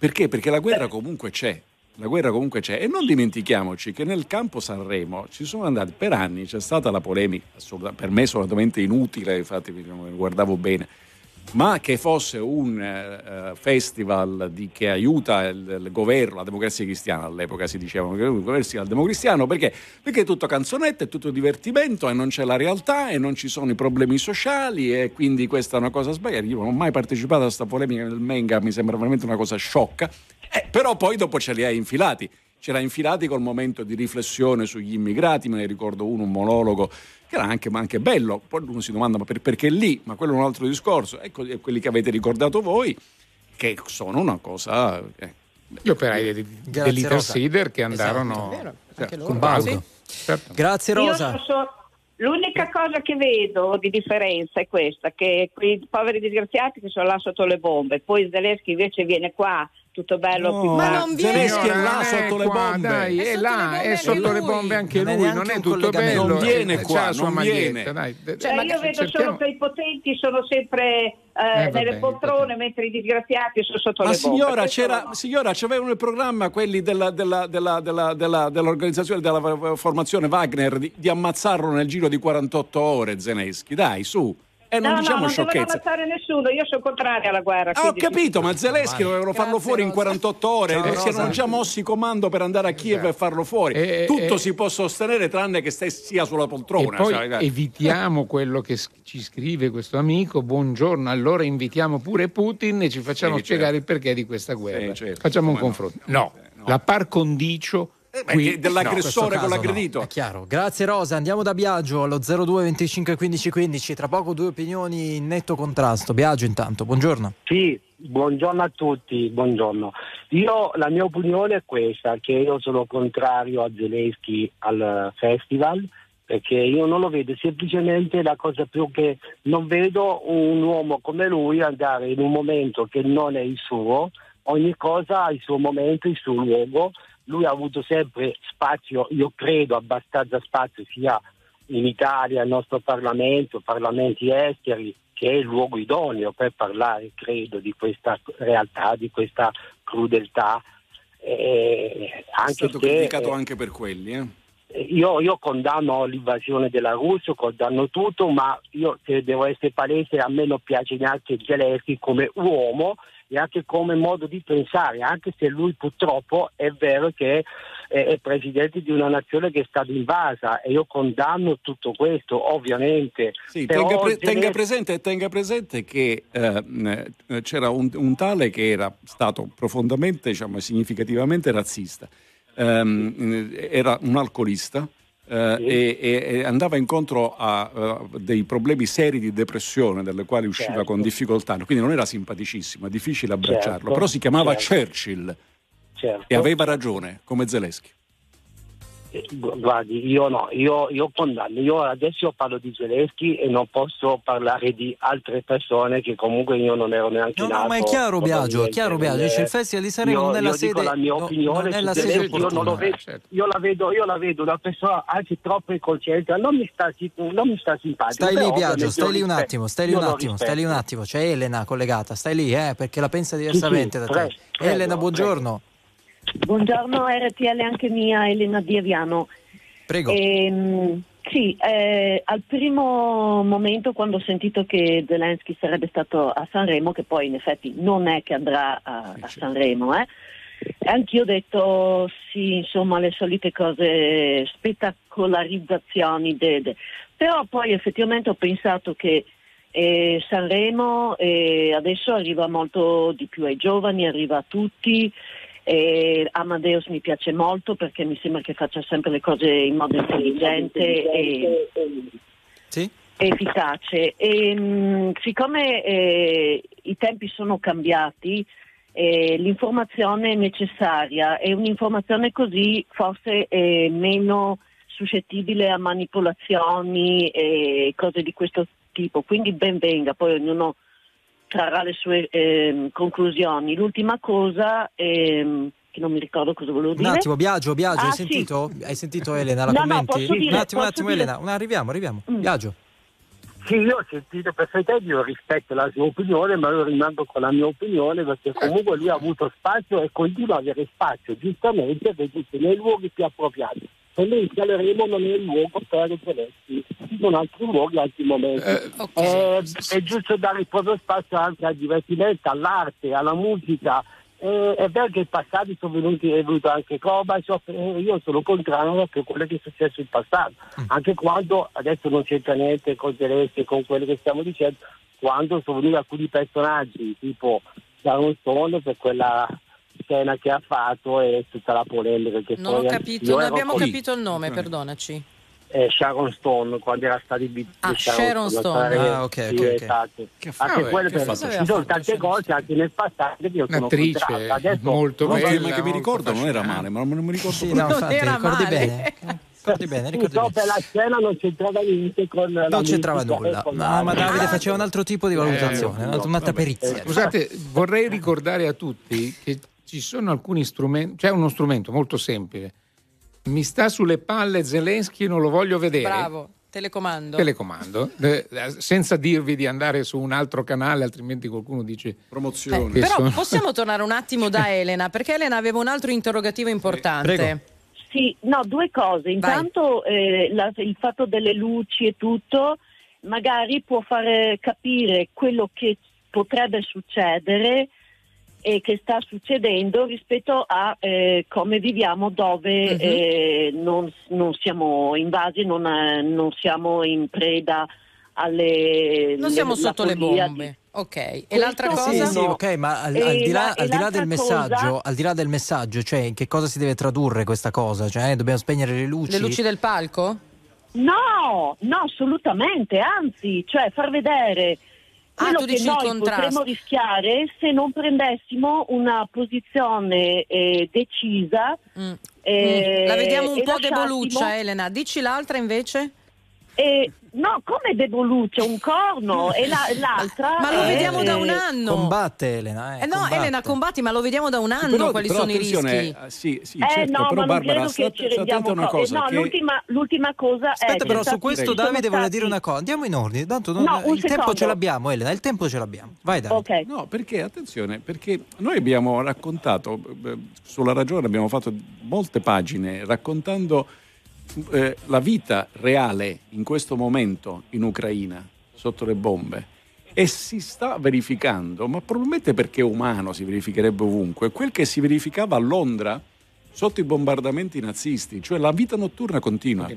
Perché? Perché la guerra comunque c'è. La guerra comunque c'è e non dimentichiamoci che nel campo Sanremo ci sono andati per anni, c'è stata la polemica, per me assolutamente inutile, infatti guardavo bene, ma che fosse un eh, festival di- che aiuta il, il governo, la democrazia cristiana all'epoca si diceva, il governo democristiano, perché? Perché è tutto canzonette, è tutto divertimento e non c'è la realtà e non ci sono i problemi sociali e quindi questa è una cosa sbagliata. Io non ho mai partecipato a questa polemica del Menga, mi sembra veramente una cosa sciocca, Eh, però poi dopo ce li hai infilati. Ce l'ha infilati col momento di riflessione sugli immigrati, me ne ricordo uno, un monologo che era anche, ma anche bello. Poi uno si domanda ma per- perché lì? Ma quello è un altro discorso. Ecco e quelli che avete ricordato voi, che sono una cosa. eh, Gli operai dell'Intersider Rosa. che andarono Esatto, vero, anche loro. con Baudo. Sì. Certo. Grazie Rosa. L'unica cosa che vedo di differenza è questa, che quei poveri disgraziati che sono là sotto le bombe, poi Zelensky invece viene qua, tutto bello, No, più ma non viene. Zelensky è là Non è sotto le qua, bombe. Dai, è, là, è sotto le bombe anche Non è lui, neanche non è tutto bello. Non viene eh, qua, la sua non viene. dai. Cioè, io vedo cerchiamo- solo che i potenti sono sempre eh, va nelle bene, poltrone, mentre i disgraziati sono sotto Ma le bombe. signora, c'era, no. signora, c'avevano il programma quelli della, della- della- della- della- dell'organizzazione della formazione Wagner di, di ammazzarlo nel giro di 48 ore Zelensky, dai, su. E non no, diciamo no, non devono sciocchezze. ammazzare nessuno, io sono contraria alla guerra. Ah, ho capito, ma Zelensky dovevano farlo fuori in 48 ore. Ciao, si Rosa. erano già mossi comando per andare a Kiev e farlo fuori. E- Tutto e- si può sostenere tranne che stai sia sulla E poltrona. poi sai, evitiamo quello che ci scrive questo amico. Buongiorno, allora invitiamo pure Putin e ci facciamo Sì, spiegare certo. il perché di questa guerra. Sì, certo. Facciamo un Come no? confronto. No, la par condicio. Ma qui- dell'aggressore questo con l'aggredito. no, è chiaro. Grazie Rosa, andiamo da Biagio allo 02 25 15 15. Tra poco due opinioni in netto contrasto. Biagio intanto, buongiorno. Sì, buongiorno a tutti, buongiorno. Io la mia opinione è questa, che io sono contrario a Zelensky al festival perché io non lo vedo, semplicemente la cosa più che non vedo un uomo come lui andare in un momento che non è il suo, ogni cosa ha il suo momento, il suo luogo, lui ha avuto sempre spazio, io credo abbastanza spazio sia in Italia, il nostro Parlamento, parlamenti esteri, che è il luogo idoneo per parlare, credo, di questa realtà, di questa crudeltà. Eh, È anche stato che, criticato eh, anche per quelli. Eh. io, io condanno l'invasione della Russia, condanno tutto, ma io se devo essere palese, a me non piace neanche Zelensky come uomo e anche come modo di pensare, anche se lui purtroppo è vero che è, è presidente di una nazione che è stata invasa e io condanno tutto questo, ovviamente. Sì, tenga, pre- tenga presente, tenga presente che eh, eh, c'era un, un tale che era stato profondamente, diciamo, significativamente razzista. Ehm, eh, era un alcolista. Eh, e, e- e andava incontro a eh, dei problemi seri di depressione dalle quali usciva Certo. con difficoltà, quindi non era simpaticissimo, è difficile abbracciarlo, Certo, però si chiamava certo. Churchill Certo. e aveva ragione, come Zelensky. Eh, gu- Guardi, io no, io, io condanno, io adesso parlo di Zelensky e non posso parlare di altre persone che comunque io non ero neanche No, no, nato. ma è chiaro Biagio, è chiaro Biagio, dice il Festival di Sanremo io- non è la sede la mia no, opinione non è sede Zelensky, io, non vedo, io la vedo, io la vedo una persona anche troppo incosciente, non mi sta, non mi sta simpatico. Stai lì Biagio, stai lì un attimo, stai lì un attimo, stai lì un attimo, c'è Elena collegata, stai lì eh, perché la pensa diversamente da te. prego, prego, Elena, buongiorno. Buongiorno RTL anche mia Elena Diaviano. Prego. Ehm, sì, eh, al primo momento quando ho sentito che Zelensky sarebbe stato a Sanremo, che poi in effetti non è che andrà a, a Sanremo, eh, anch'io ho detto sì, insomma, le solite cose, spettacolarizzazioni, de- de- però poi effettivamente ho pensato che eh, Sanremo eh, adesso arriva molto di più ai giovani, arriva a tutti. E Amadeus mi piace molto perché mi sembra che faccia sempre le cose in modo intelligente e efficace. E, mh, siccome eh, i tempi sono cambiati, eh, l'informazione necessaria è un'informazione così forse è meno suscettibile a manipolazioni e cose di questo tipo. Quindi ben venga, poi ognuno trarrà le sue ehm, conclusioni. L'ultima cosa, ehm, che non mi ricordo cosa volevo Un dire. attimo, Biagio, Biagio, Ah, hai sì. sentito? Hai sentito Elena? La No, no, commenti? posso dire, un attimo, un attimo dire. Elena, un- arriviamo, arriviamo. Mm. Biagio. Sì, io ho sentito perfettamente, io rispetto la sua opinione, ma io rimango con la mia opinione perché comunque lui ha avuto spazio e continua ad avere spazio, giustamente, perché nei luoghi più appropriati. Il Sanremo non è il luogo per ci sono altri luoghi, altri momenti. Eh, è giusto dare il proprio spazio anche al divertimento, all'arte, alla musica. Eh, è vero che in passato sono venuti, è venuto anche Gorbaciov, eh, io sono contrario a quello che è successo in passato, anche quando, adesso non c'entra niente con Zelensky con quello che stiamo dicendo, quando sono venuti alcuni personaggi tipo Sharon Stone per quella scena che ha fatto e tutta la polemica che Non ho poi capito, io non abbiamo con- capito il nome, perdonaci. eh, Sharon Stone quando era stato in Ah, Sharon Stone. Ah, ok, ok, ok. esatto. Che fa- anche che per- ci sono tante cose anche nel passato che io sono Un'attrice contrario. Adesso molto No, bella, ma che mi ricordo non era male, ma non mi ricordo Sì, proprio. no, infatti, era ricordi male. bene? Ricordi bene, ricordi Purtroppo bene. la scena non c'entrava niente con la Non c'entrava nulla, e con ma. Davide faceva un altro tipo di valutazione, Eh, un'altra- un'altra perizia. Scusate, vorrei ricordare a tutti che ci sono alcuni strumenti, c'è uno strumento molto semplice. Mi sta sulle palle Zelensky, non lo voglio vedere. Bravo, telecomando. Telecomando, eh, senza dirvi di andare su un altro canale, altrimenti qualcuno dice promozione. Eh, però possiamo tornare un attimo da Elena, perché Elena aveva un altro interrogativo importante. Sì, no, due cose. Intanto eh, la- il fatto delle luci e tutto magari può fare capire quello che potrebbe succedere e che sta succedendo rispetto a eh, come viviamo dove Mhm. eh, non, non siamo invasi, non, eh, non siamo in preda alle... Non siamo le- sotto le bombe. Ok. E Questo l'altra cosa? Sì, sì, ok, ma al, al di là, la- al di là del l'altra cosa- messaggio, al di là del messaggio, cioè in che cosa si deve tradurre questa cosa? Cioè, eh, dobbiamo spegnere le luci? Le luci del palco? No, no, assolutamente, anzi, cioè far vedere quello tu che noi potremmo rischiare se non prendessimo una posizione eh, decisa. eh, Mm. La vediamo un po' deboluccia, Elena. Dici l'altra invece? Eh, no, come deboluccia, un corno e la- l'altra... Ma lo è, vediamo da un anno. Combatte Elena, eh, Eh no, combatte. Elena, combatti, ma lo vediamo da un anno Però- quali però sono i rischi. eh, sì, sì, Eh certo, no, però Barbara, credo sta, che ci sta una conto. cosa. Eh, no, che- l'ultima, l'ultima cosa è... Aspetta, che però su questo sono Davide vuole stati- dire una cosa. Andiamo in ordine, tanto non- No, il tempo ce l'abbiamo, Elena, il tempo ce l'abbiamo. Vai Davide. No, perché attenzione, perché noi abbiamo raccontato, sulla ragione abbiamo fatto molte pagine raccontando eh, la vita reale in questo momento in Ucraina, sotto le bombe. E si sta verificando, ma probabilmente perché è umano si verificherebbe ovunque, quel che si verificava a Londra sotto i bombardamenti nazisti, cioè la vita notturna continua.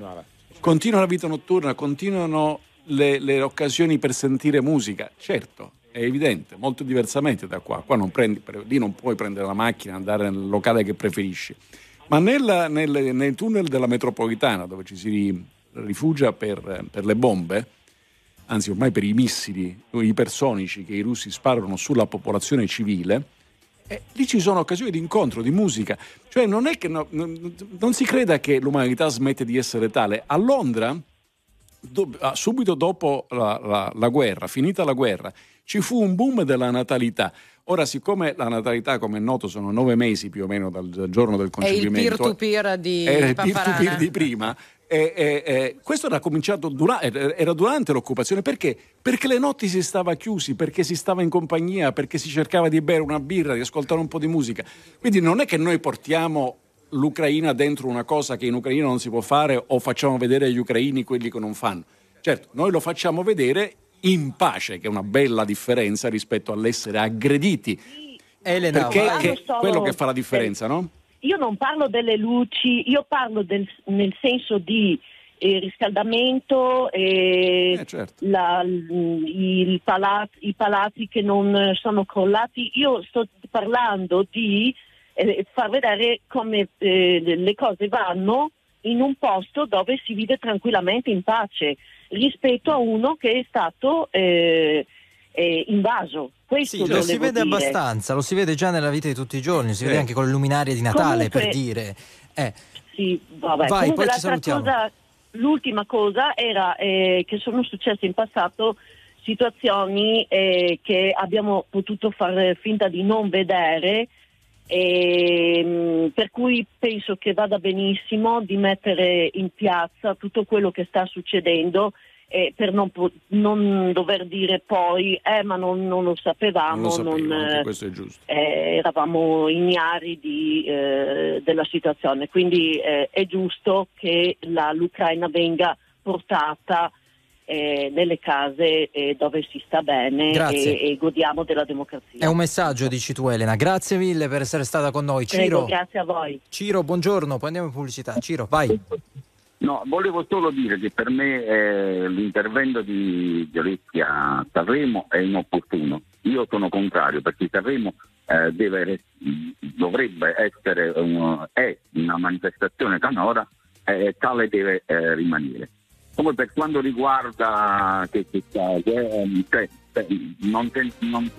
Continua la vita notturna, continuano le, le occasioni per sentire musica. Certo, è evidente, molto diversamente da qua. Qua non prendi, lì non puoi prendere la macchina e andare nel locale che preferisci. Ma nella- nel- nei tunnel della metropolitana, dove ci si ri- rifugia per, per le bombe, anzi ormai per i missili ipersonici che i russi sparano sulla popolazione civile, eh, lì ci sono occasioni di incontro, di musica. Cioè non no- non, non si creda che l'umanità smette di essere tale. A Londra, do- subito dopo la, la- la guerra, finita la guerra, ci fu un boom della natalità. Ora, siccome la natalità, come è noto, sono nove mesi più o meno dal, giorno del È il concepimento, peer-to-peer di era il peer to Pamparana. peer di prima. E, e- e questo era cominciato dura- era durante l'occupazione perché? Perché le notti si stava chiusi, perché si stava in compagnia, perché si cercava di bere una birra, di ascoltare un po' di musica. Quindi non è che noi portiamo l'Ucraina dentro una cosa che in Ucraina non si può fare o facciamo vedere agli ucraini quelli che non fanno. Certo, noi lo facciamo vedere in pace, che è una bella differenza rispetto all'essere aggrediti. Elena, perché vai. che- Solo- quello che fa la differenza, no? Io non parlo delle luci, io parlo del- nel senso di eh, riscaldamento, e la- l- il pala- i palazzi che non eh, sono crollati. Io sto parlando di eh, far vedere come eh, le cose vanno in un posto dove si vive tranquillamente in pace rispetto a uno che è stato eh, eh, invaso. Questo Sì, lo si vede dire. abbastanza, lo si vede già nella vita di tutti i giorni, si Sì. vede anche con le luminarie di Natale Comunque- per dire. Eh, Sì, vabbè. Vai, Comunque poi ci l'altra salutiamo. cosa, l'ultima cosa era eh, che sono successe in passato situazioni eh, che abbiamo potuto fare finta di non vedere. Ehm, per cui penso che vada benissimo di mettere in piazza tutto quello che sta succedendo eh, per non, non dover dire poi eh ma non, non lo sapevamo, Non lo sapevo, non, eh, eh, eravamo ignari di, eh, della situazione, quindi eh, è giusto che la- l'Ucraina venga portata eh, nelle case eh, dove si sta bene e, e godiamo della democrazia. è un messaggio, dici tu Elena. Grazie mille per essere stata con noi. Prego, Ciro, grazie a voi. Ciro, buongiorno, poi andiamo in pubblicità. Ciro, vai. No, volevo solo dire che per me eh, l'intervento di Giolitti a Sanremo è inopportuno. Io sono contrario perché Sanremo eh, deve re- dovrebbe essere un- è una manifestazione canora e tale deve eh, rimanere. Come per quanto riguarda sta, eh, cioè, cioè, non, non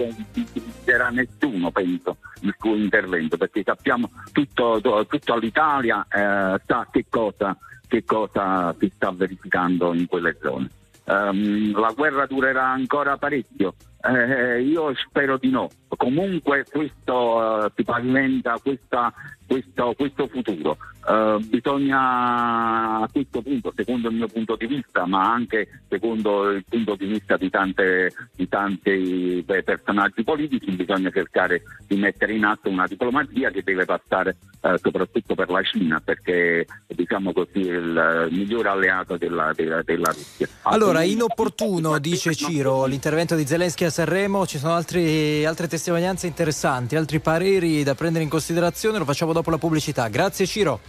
nessuno, penso, il suo intervento, perché sappiamo tutto, to- tutta l'Italia eh, sa che cosa che cosa si sta verificando in quelle zone. Ehm, la guerra durerà ancora parecchio? Eh, io spero di no. Comunque questo eh, si pavimenta questa- questo, questo futuro. Eh, bisogna a questo punto, secondo il mio punto di vista, ma anche secondo il punto di vista di, tante, di tanti beh, personaggi politici, bisogna cercare di mettere in atto una diplomazia che deve passare eh, soprattutto per la Cina, perché diciamo così è il migliore alleato della, della- della Russia. Allora, inopportuno, dice Ciro, l'intervento di Zelensky a Sanremo, ci sono altri- altre testimonianze interessanti, altri pareri da prendere in considerazione, lo facciamo dopo la pubblicità. Grazie Ciro.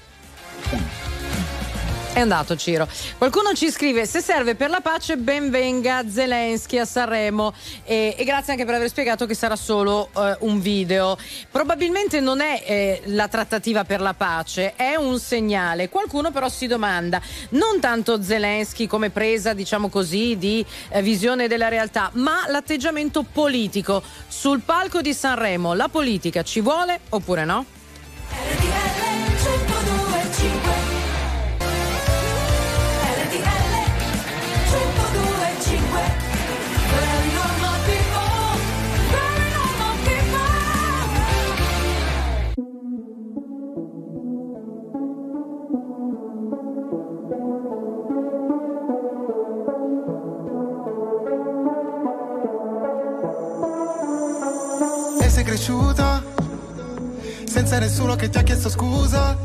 È andato Ciro. Qualcuno ci scrive: se serve per la pace, ben venga Zelensky a Sanremo. E, e grazie anche per aver spiegato che sarà solo eh, un video. Probabilmente non è eh, la trattativa per la pace, è un segnale. Qualcuno però si domanda: non tanto Zelensky come presa, diciamo così, di eh, visione della realtà, ma l'atteggiamento politico. Sul palco di Sanremo, la politica ci vuole oppure no? E sei cresciuta senza nessuno che ti ha chiesto scusa.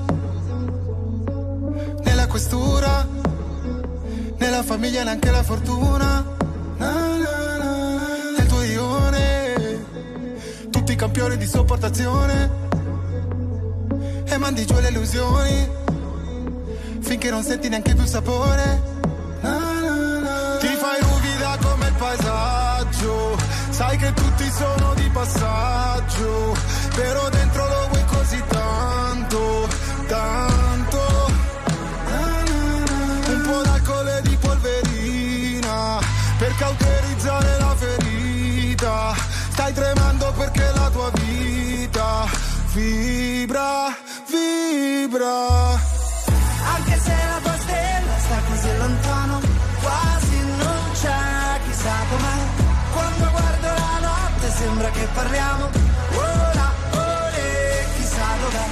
Nella questura, nella famiglia neanche la fortuna. Na, na, na. Nel tuo ione, tutti campioni di sopportazione. E mandi giù le illusioni, finché non senti neanche più sapore. Ti fai ruvida come il paesaggio, sai che tutti sono di passaggio, però dentro lo vuoi così tanto, tanto. Un po' d'alcol e di polverina, per cauterizzare la ferita. Stai tremando perché la tua vita vibra, vibra. Anche se la che parliamo, ora, ore, chissà dov'è.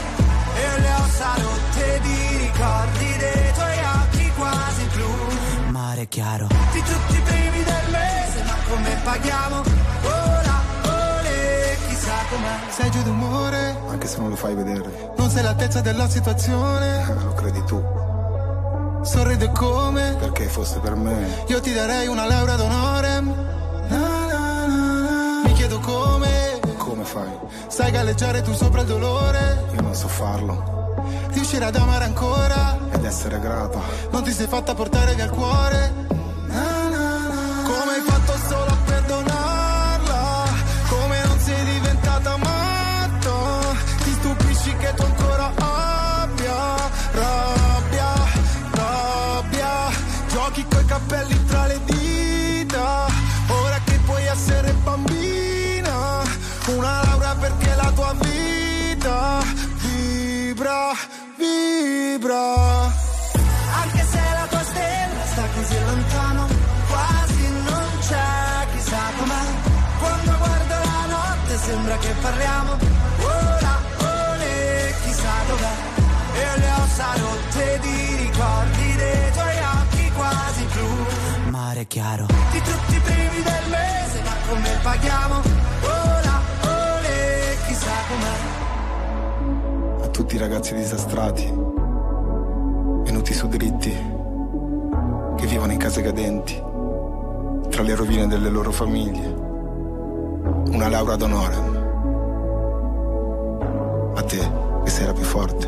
E le ossa rotte di ricordi dei tuoi occhi quasi blu. Mare chiaro. Di tutti i primi del mese, ma come paghiamo? Ora, ore, chissà com'è. Sei giù d'umore, anche se non lo fai vedere. Non sei all'altezza della situazione, lo credi tu. Sorrido come? Perché fosse per me. Io ti darei una laurea d'onore. Come. Fai? Sai galleggiare tu sopra il dolore? Io non so farlo. Riuscire ad amare ancora ed essere grata. Non ti sei fatta portare via il cuore. Sembra che parliamo, ora, ore, chissà dov'è. E le ossa rotte di ricordi dei tuoi occhi quasi blu. Mare chiaro. Di tutti i primi del mese, ma come paghiamo? Ora, ore, chissà com'è. A tutti i ragazzi disastrati, venuti su dritti, che vivono in case cadenti, tra le rovine delle loro famiglie. Una laurea d'onore. A te, che sei la più forte.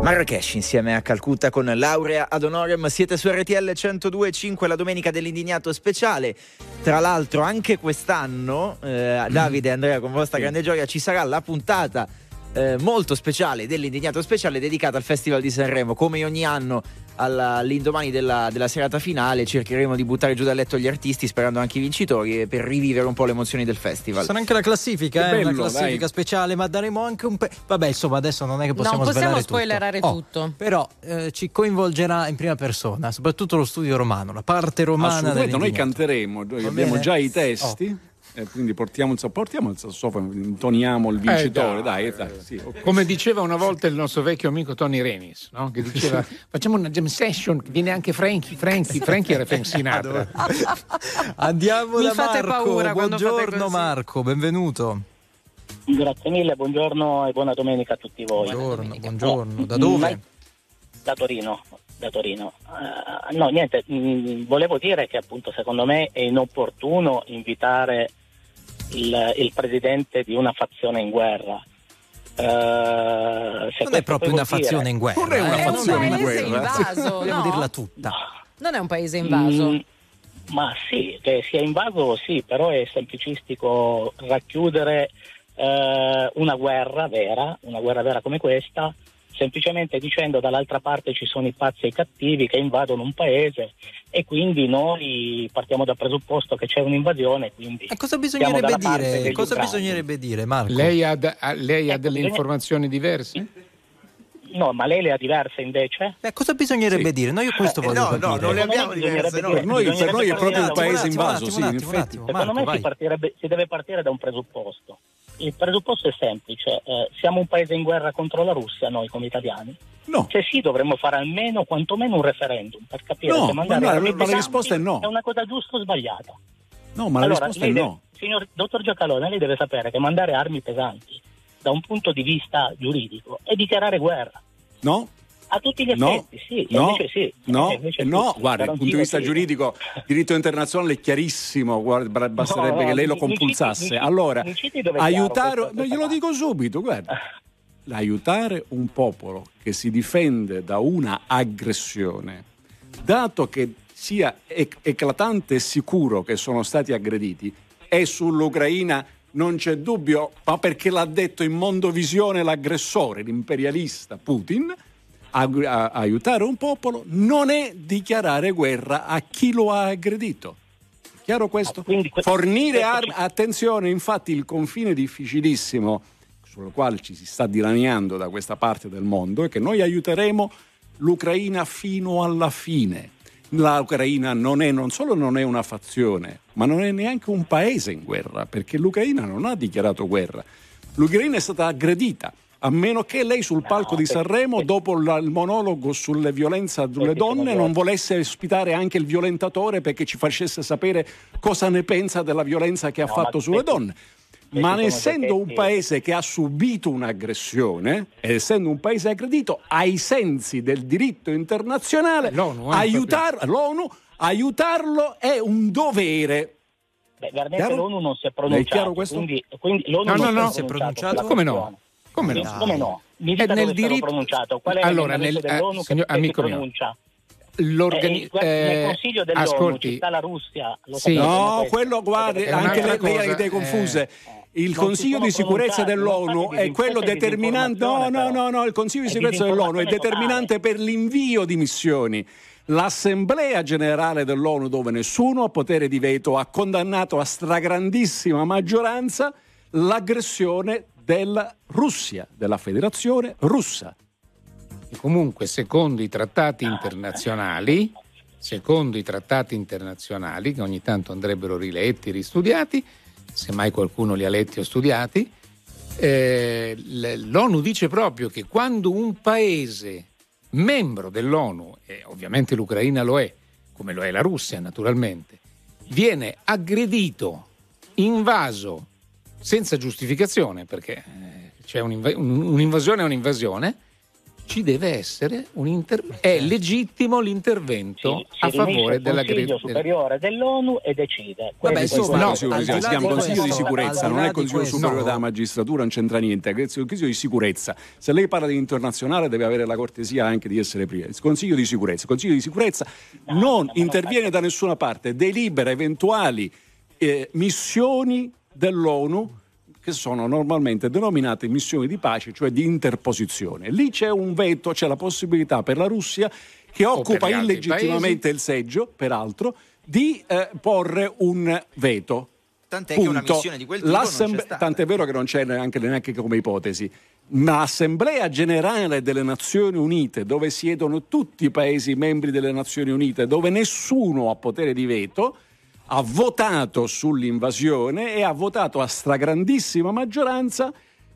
Marrakesh insieme a Calcutta con laurea ad honorem. Siete su RTL 102.5 la domenica dell'indignato speciale. Tra l'altro, anche quest'anno, eh, Davide e Andrea, con vostra grande gioia, ci sarà la puntata eh, molto speciale dell'indignato speciale dedicata al Festival di Sanremo. Come ogni anno alla- all'indomani della, della serata finale cercheremo di buttare giù dal letto gli artisti sperando anche i vincitori per rivivere un po' le emozioni del festival. Sarà anche la classifica, eh, una bello, classifica dai. speciale, ma daremo anche un pe- Vabbè, insomma, adesso non è che possiamo non possiamo tutto. spoilerare Oh, tutto. Però eh, ci coinvolgerà in prima persona, soprattutto lo studio romano, la parte romana Assolutamente, noi canteremo, noi abbiamo già i testi. Eh, quindi portiamo il, portiamo il sassofono, intoniamo il Eh, vincitore, dai, dai, dai, sì, ok. Come diceva una volta il nostro vecchio amico Tony Renis, no? che diceva facciamo una jam session, viene anche Frankie, Frankie, Frankie era Frank Sinatra. Andiamo Mi da fate Marco. paura Buongiorno. Marco, benvenuto. Grazie mille, buongiorno e buona domenica a tutti voi. Buongiorno, buongiorno. Da Mm, dove? Da Torino. Da Torino. Eh, no, niente, mm, volevo dire che appunto secondo me è inopportuno invitare il, il presidente di una fazione in guerra. Eh, se Non è proprio una vuol dire- fazione in guerra. Non è una eh, fazione in guerra. invaso, Dobbiamo no? dirla tutta. Non è un paese invaso. Mm, ma sì, che sia invaso sì, però è semplicistico racchiudere eh, una guerra vera, una guerra vera come questa, semplicemente dicendo dall'altra parte ci sono i pazzi e i cattivi che invadono un paese e quindi noi partiamo dal presupposto che c'è un'invasione, quindi E cosa bisognerebbe dire? Cosa bisognerebbe dire, Marco? Lei ha, da- ha- lei ha Ecco, delle bisogna- informazioni diverse? No, ma lei le ha diverse invece? Beh, cosa bisognerebbe dire? No, io questo Eh, voglio no, capire. no, non le abbiamo diverse. dire- no. Per noi, per noi è proprio un dire- paese un attimo, invaso, un sì, attimo, in un effetti. Secondo me si deve partire da un presupposto. Il presupposto è semplice, eh, siamo un paese in guerra contro la Russia noi come italiani? No. Se sì dovremmo fare almeno quantomeno un referendum per capire No, se mandare ma no, armi ma la risposta è no. È una cosa giusta o sbagliata? No, ma la allora, risposta è lei no. deve- signor dottor Giacalone, lei deve sapere che mandare armi pesanti da un punto di vista giuridico è dichiarare guerra. No? A tutti gli No, effetti, sì, no, invece sì. no, invece no, sì, guarda, dal punto di vista sì. giuridico, diritto internazionale è chiarissimo, guarda, basterebbe No, no, che lei lo mi compulsasse. mi allora, mi è aiutare, no, glielo dico subito, guarda, aiutare un popolo che si difende da una aggressione, dato che sia ec- eclatante e sicuro che sono stati aggrediti, e sull'Ucraina non c'è dubbio, ma perché l'ha detto in mondovisione l'aggressore, l'imperialista Putin, a- a- aiutare un popolo non è dichiarare guerra a chi lo ha aggredito. Chiaro questo? Fornire armi, attenzione, infatti il confine difficilissimo sul quale ci si sta dilaniando da questa parte del mondo è che noi aiuteremo l'Ucraina fino alla fine. L'Ucraina non è non solo non è una fazione, ma non è neanche un paese in guerra, perché l'Ucraina non ha dichiarato guerra. L'Ucraina è stata aggredita. A meno che lei sul palco di Sanremo, dopo la- il monologo sulle violenze sulle donne, non volesse ospitare anche il violentatore perché ci facesse sapere cosa ne pensa della violenza che ha No, fatto ma sulle questi- donne. Ma essendo un paese che ha subito un'aggressione, ed essendo un paese aggredito, ai sensi del diritto internazionale, L'ONU, eh, aiutar- l'ONU, aiutarlo è un dovere. Beh, veramente Chiaro? l'ONU non si è Le è chiaro pronunciato, questo? quindi, quindi l'ONU No, non no, no. si è pronunciato. Ma come no? Come no? Come no? Mi È dica nel diritto- pronunciato. Qual è Allora, nel- eh, dell'ONU che- signor- che si amico mio, pronuncia? L'organi- Eh, guarda, nel eh, Consiglio dell'ONU ascolti, ci sta la Russia. Lo Sì. No, quello guardi, È anche ha cosa, idee eh. confuse. Il Non Consiglio di sicurezza dell'ONU è quello determinante. No, no, no, no, il Consiglio di sicurezza dell'ONU è determinante per l'invio di missioni. L'Assemblea generale dell'ONU, dove nessuno ha potere di veto, ha condannato a stragrandissima maggioranza l'aggressione della Russia, della Federazione russa. E comunque, secondo i trattati internazionali, secondo i trattati internazionali, che ogni tanto andrebbero riletti, ristudiati, se mai qualcuno li ha letti o studiati, eh, l'ONU dice proprio che quando un paese membro dell'ONU, e ovviamente l'Ucraina lo è, come lo è la Russia naturalmente, viene aggredito, invaso senza giustificazione, perché eh, c'è un'inv- un- un'invasione è un'invasione, ci deve essere un intervento. È legittimo l'intervento Si a favore il della Consiglio gre- superiore dell'ONU e decide. Vabbè, Questo insomma, è no, il- si, chiama Consiglio di sicurezza, non è Consiglio questo- superiore della magistratura, non c'entra niente. Il Consiglio di sicurezza, se lei parla di internazionale deve avere la cortesia anche di essere prima. Il Consiglio di sicurezza, il Consiglio di sicurezza non interviene da nessuna parte, delibera eventuali eh, missioni dell'ONU che sono normalmente denominate missioni di pace, cioè di interposizione. Lì c'è un veto, c'è la possibilità per la Russia, che occupa illegittimamente il seggio, peraltro, di eh, porre un veto. Tant'è che una Punto. missione di quel tipo non c'è L'assemble- stata. Tant'è vero che non c'è neanche, neanche come ipotesi. Ma l'Assemblea Generale delle Nazioni Unite, dove siedono tutti i Paesi membri delle Nazioni Unite, dove nessuno ha potere di veto, ha votato sull'invasione e ha votato a stragrandissima maggioranza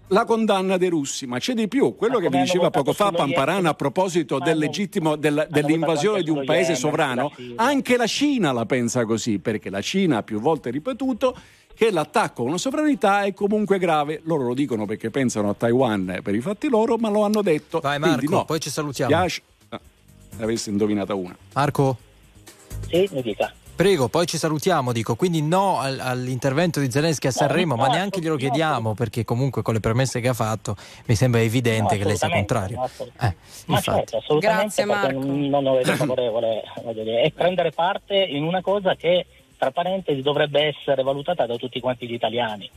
la condanna dei russi. Ma c'è di più, quello Ma che vi diceva poco fa Pamparana a proposito del legittimo, del- dell'invasione di un paese sovrano, Yemen, sulla Siria. anche la Cina la pensa così, perché la Cina ha più volte ripetuto che l'attacco a una sovranità è comunque grave. Loro lo dicono perché pensano a Taiwan per i fatti loro, ma lo hanno detto. Vai Quindi Marco, no, poi ci salutiamo. piace- ah, ne avessi indovinata una. Marco? Sì, mi dica. Prego, poi ci salutiamo, dico, quindi no al- all'intervento di Zelensky a Sanremo, ma no, neanche glielo no, chiediamo perché comunque con le premesse che ha fatto mi sembra evidente No, che lei sia contrario. Eh, Ma infatti. certo, assolutamente Grazie, perché Marco. non lo vedo favorevole, voglio dire, e prendere parte in una cosa che, tra parentesi, dovrebbe essere valutata da tutti quanti gli italiani.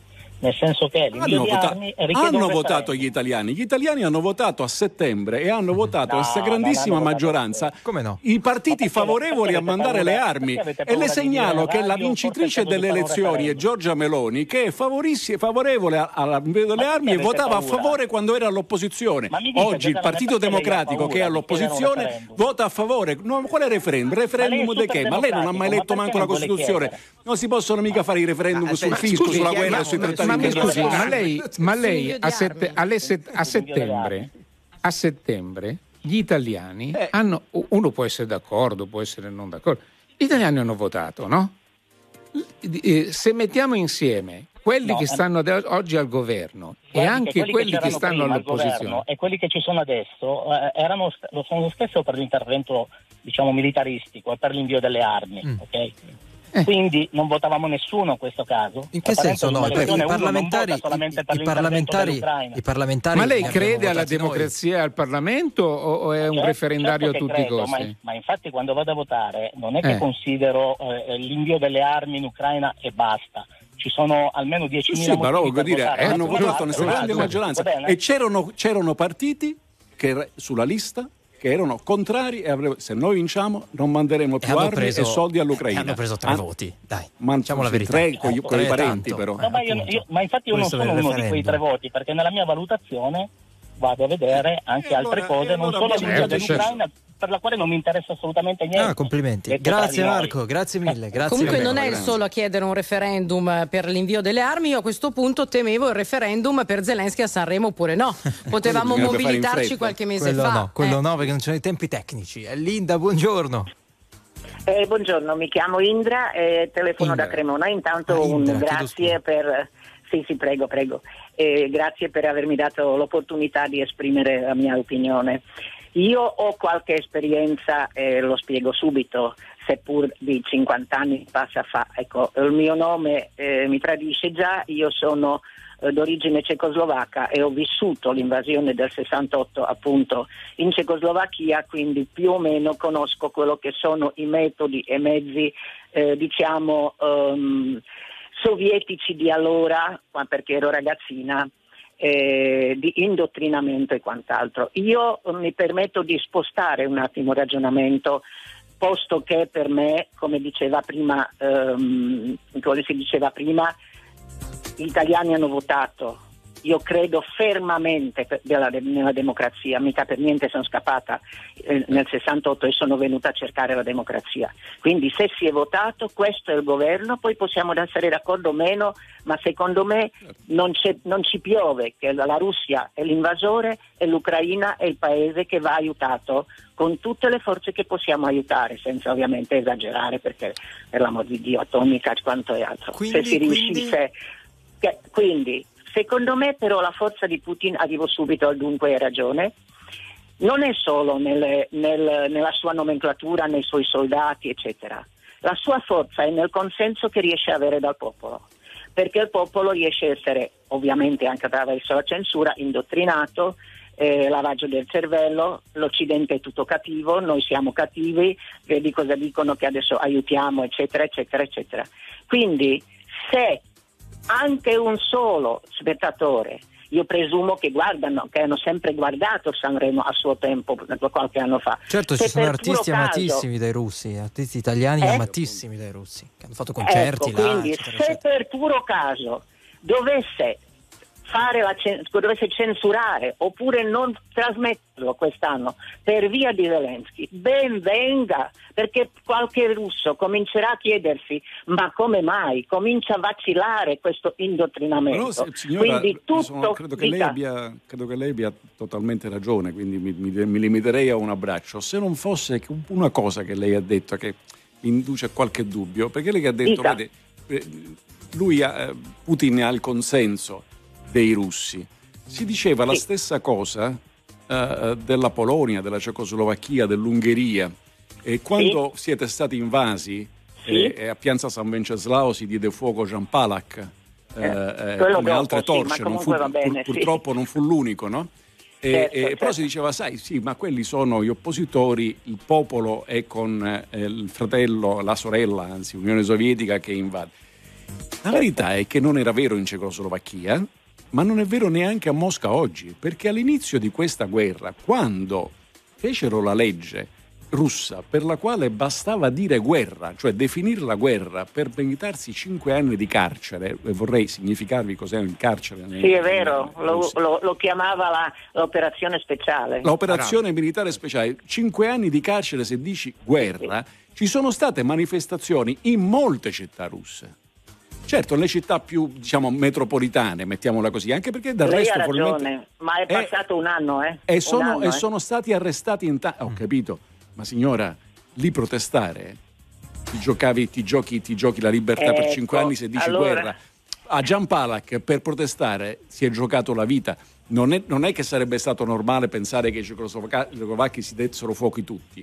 Nel senso che Hanno, vota- un hanno referendum. votato gli italiani. Gli italiani hanno votato a settembre e hanno votato No, a hanno votato maggioranza Come no? i partiti favorevoli a mandare le armi. E le segnalo che la radio, vincitrice delle elezioni è referendum. Giorgia Meloni, che è favorevole all'invio delle armi e votava a favore quando era all'opposizione. Oggi il Partito Democratico, che è all'opposizione, referendum? vota a favore. No, quale referendum? Referendum Ma lei di è che? Ma lei non ha mai letto ma manco la Costituzione. Non si possono mica fare i referendum sul fisco, sulla guerra e sui trattati Ma mi scusi, ma lei, ma lei a, sette- set- a settembre, a settembre gli italiani Eh. hanno, uno può essere d'accordo, può essere non d'accordo, gli italiani hanno votato, no? Eh, Se mettiamo insieme quelli No, che eh, stanno ad- oggi al governo e anche che quelli che, c'erano stanno all'opposizione, e quelli che ci sono adesso eh, erano, lo sono lo stesso per l'intervento diciamo militaristico e per l'invio delle armi Mm. Ok? quindi non votavamo nessuno in questo caso In che senso no? un'elezione I parlamentari, i, i parlamentari, i parlamentari ma lei crede alla democrazia e al Parlamento o, o è un Certo- referendario certo a tutti i credo, costi? Ma, ma infatti quando vado a votare non è che Eh. considero eh, l'invio delle armi in Ucraina e basta. Ci sono almeno 10.000 Sì, sì, ma voglio per dire, votare. hanno votato una una maggioranza e c'erano, c'erano partiti che sulla lista che erano contrari e avrebbero- se noi vinciamo non manderemo più armi preso- e soldi all'Ucraina. e hanno preso tre Ah, voti, dai, ma diciamo la verità. Tre con, Eh, con i parenti tanto. però. No, ma, io- io- ma infatti io non Questo sono del uno di quei tre voti, perché nella mia valutazione vado a vedere anche E allora- altre cose, e non allora solo l'invio Certo, dell'Ucraina, per la quale non mi interessa assolutamente niente. Ah, complimenti. Grazie. Marco, grazie mille. Grazie Comunque mille. non è il solo a chiedere un referendum per l'invio delle armi, io a questo punto temevo il referendum per Zelensky a Sanremo oppure no. Potevamo mobilitarci qualche mese Quello fa. no, quello eh. no perché non ci sono i tempi tecnici. Eh, Linda, buongiorno. Eh, buongiorno, mi chiamo Indra e telefono Indra. da Cremona. Intanto Ah, Indra, un grazie per... Sì, sì, prego, prego. Eh, grazie per avermi dato l'opportunità di esprimere la mia opinione. Io ho qualche esperienza e lo spiego subito, seppur di 50 anni passa fa. Ecco, il mio nome eh, mi tradisce già, io sono eh, d'origine cecoslovacca e ho vissuto l'invasione del 68 appunto in Cecoslovacchia, quindi più o meno conosco quello che sono i metodi e mezzi eh, diciamo ehm, sovietici di allora, perché ero ragazzina, eh, di indottrinamento e quant'altro. Io eh, mi permetto di spostare un attimo il ragionamento, posto che per me, come diceva prima, ehm, come si diceva prima, gli italiani hanno votato. Io credo fermamente della- nella democrazia, mica per niente sono scappata eh, nel 68 e sono venuta a cercare la democrazia. Quindi se si è votato, questo è il governo, poi possiamo essere d'accordo o meno, ma secondo me non, non ci piove che la Russia è l'invasore e l'Ucraina è il paese che va aiutato con tutte le forze che possiamo aiutare, senza ovviamente esagerare perché per l'amor di Dio atomica e quanto è altro. Quindi- se si quindi- riuscisse che- quindi, secondo me, però, la forza di Putin, arrivo subito al dunque, hai ragione, non è solo nelle- nel- nella sua nomenclatura, nei suoi soldati, eccetera. La sua forza è nel consenso che riesce a avere dal popolo, perché il popolo riesce a essere, ovviamente anche attraverso la censura, indottrinato, eh, lavaggio del cervello, l'Occidente è tutto cattivo, noi siamo cattivi, vedi cosa dicono che adesso aiutiamo, eccetera, eccetera, eccetera. Quindi se anche un solo spettatore. Io presumo che guardano, che hanno sempre guardato Sanremo a suo tempo, qualche anno fa. Certo, ci sono artisti caso- amatissimi dai russi, artisti italiani Eh? amatissimi dai russi, che hanno fatto concerti Ecco, là, quindi eccetera, se per puro caso dovesse fare la cen- dovesse censurare oppure non trasmetterlo quest'anno per via di Zelensky, ben venga, perché qualche russo comincerà a chiedersi ma come mai comincia a vacillare questo indottrinamento. Però, signora, quindi tutto sono- credo, che lei dica- abbia, credo che lei abbia totalmente ragione, quindi mi, mi- mi limiterei a un abbraccio. Se non fosse una cosa che lei ha detto che induce qualche dubbio, perché lei ha detto, Dica. vede, eh, lui ha, eh, Putin ha il consenso dei russi. Si diceva la stessa cosa eh, della Polonia, della Cecoslovacchia, dell'Ungheria. E quando siete stati invasi Sì. eh, a Piazza San Venceslao si diede fuoco Jean Palach eh, eh, quello come dopo, altre sì, torce, non fu- bene, pur- sì. purtroppo non fu l'unico, no? E, Certo, e- certo. Però si diceva, sai, sì, ma quelli sono gli oppositori, il popolo è con eh, il fratello, la sorella, anzi, Unione Sovietica che invade. La verità è che non era vero in Cecoslovacchia, ma non è vero neanche a Mosca oggi, perché all'inizio di questa guerra, quando fecero la legge russa per la quale bastava dire guerra, cioè definire la guerra per meritarsi cinque anni di carcere, vorrei significarvi cos'è il carcere. Sì, è vero, lo, lo- lo chiamava la- l'operazione speciale. L'operazione militare speciale, cinque anni di carcere se dici guerra, ci sono state manifestazioni in molte città russe. Certo, le città più, diciamo, metropolitane, mettiamola così, anche perché del Lei resto ha ragione, ma è passato un anno, eh? E sono, anno, e eh. sono stati arrestati in ta- Ho capito, ma signora, lì protestare, ti, giocavi, ti, giochi, ti giochi la libertà per Ecco, cinque anni se dici allora- guerra. A Gian Palak per protestare si è giocato la vita. Non è, non è che sarebbe stato normale pensare che i cecoslovacchi si dessero fuochi tutti.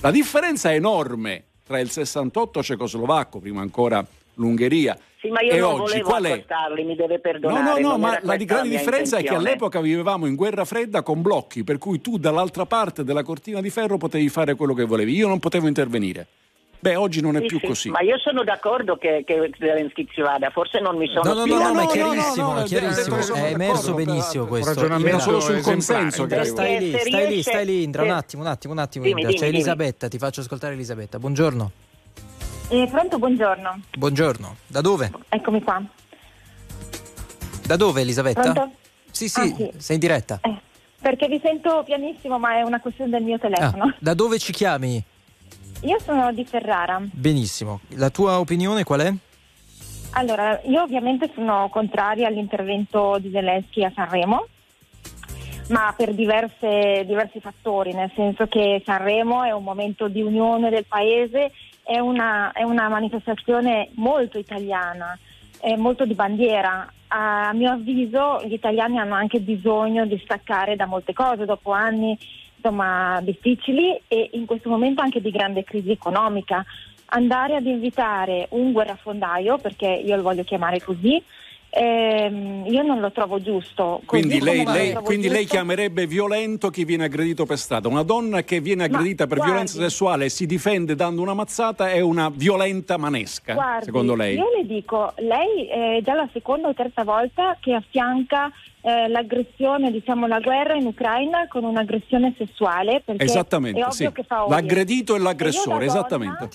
La differenza è enorme tra il 68 cecoslovacco, prima ancora l'Ungheria, Sì, ma io e non oggi. volevo Qual è? accostarli, mi deve No, perdonare. no, no, non ma la grande differenza è che intenzione. all'epoca vivevamo in guerra fredda con blocchi, per cui tu dall'altra parte della cortina di ferro potevi fare quello che volevi, io non potevo intervenire. Beh, oggi non è Sì, più sì, così. Ma io sono d'accordo che, che Zelensky ci vada, forse non mi sono No, no, no, no, ma è chiarissimo, è chiarissimo, è emerso benissimo questo. ragionamento solo sul consenso, credo. stai lì, stai lì, stai lì, Indra, un attimo, un attimo, un attimo, Dimmi, Indra. dimmi, C'è dimmi. Elisabetta, ti faccio ascoltare Elisabetta. Buongiorno. Eh, pronto, buongiorno. Buongiorno. Da dove? Eccomi qua. Da dove Elisabetta? Pronto? Sì, sì, Ah, sì. sei in diretta. Perché vi sento pianissimo, ma è una questione del mio telefono. Ah, da dove ci chiami? Io sono di Ferrara. Benissimo. La tua opinione qual è? Allora, io ovviamente sono contraria all'intervento di Zelensky a Sanremo, ma per diverse- diversi fattori, nel senso che Sanremo è un momento di unione del paese, è una, è una manifestazione molto italiana, molto di bandiera. A mio avviso gli italiani hanno anche bisogno di staccare da molte cose dopo anni insomma, difficili e in questo momento anche di grande crisi economica. Andare ad invitare un guerrafondaio, perché io lo voglio chiamare così, ehm, io non lo trovo giusto. Quindi, lei, lei- trovo quindi lei giusto- chiamerebbe violento chi viene aggredito per strada. Una donna che viene aggredita per guardi- violenza sessuale e si difende dando una mazzata è una violenta manesca, Guardi, secondo lei? Io le dico, lei è già la seconda o terza volta che affianca eh, l'aggressione, diciamo la guerra in Ucraina con un'aggressione sessuale. Perché Esattamente, è ovvio sì. che fa odio. L'aggredito e E l'aggressore, donna, esattamente.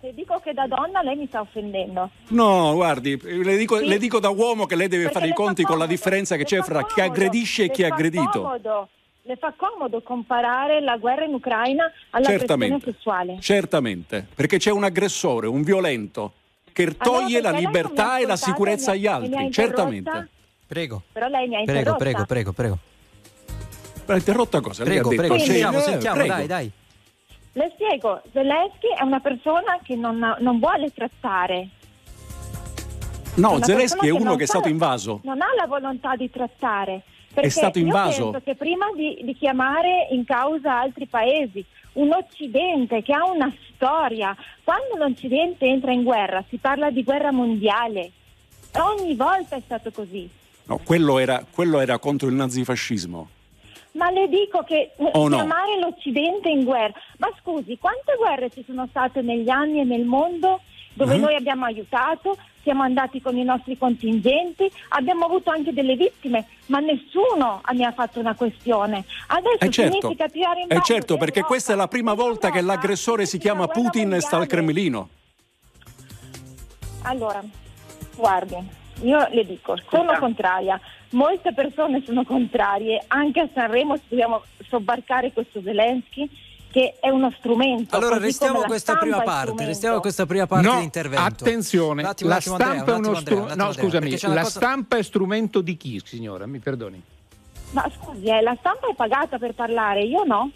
Se dico che da donna lei mi sta offendendo. No, guardi, le dico, Sì. le dico da uomo che lei deve Perché fare i conti con la comodo, differenza che c'è fra chi comodo, aggredisce e chi è fa aggredito. comodo, le fa comodo comparare la guerra in Ucraina all'aggressione Certamente. sessuale. Certamente, perché c'è un aggressore, un violento, che toglie la ha libertà e la sicurezza agli ha- ha altri. Certamente. Prego. Però lei mi ha Prego, interrotta. prego, prego, prego. Ma interrotta cosa? Lei Prego, ha detto, prego, sentiamo, eh, sentiamo, prego. dai, dai. Le spiego, Zelensky è una persona che non, non vuole trattare. No, Una Zelensky è uno che è stato invaso. Non ha la volontà di trattare. Perché stato io invaso. penso che prima di, di chiamare in causa altri paesi, un Occidente che ha una storia, quando l'Occidente entra in guerra si parla di guerra mondiale. Ogni volta è stato così. No, quello era, quello era contro il nazifascismo. Ma le dico che eh, Oh, no. chiamare l'Occidente in guerra. Ma scusi, quante guerre ci sono state negli anni e nel mondo dove Mhm. noi abbiamo aiutato? siamo andati con i nostri contingenti, abbiamo avuto anche delle vittime, ma nessuno ne ha fatto una questione. Adesso Eh certo, significa tirare in eh ballo certo, perché questa è la prima volta che l'aggressore si chiama Putin e sta al Cremlino. Allora, guardi, io le dico, sono contraria, molte persone sono contrarie, anche a Sanremo dobbiamo sobbarcare questo Zelensky che è uno strumento. Allora restiamo a questa stampa prima parte, restiamo a questa prima parte No, di intervento. attenzione, attimo, la attimo, Andrea, stampa è un uno strumento. No, Andrea, scusami, la cosa- stampa è strumento di chi, signora? Mi perdoni. Ma scusi, eh, la stampa è pagata per parlare, io no.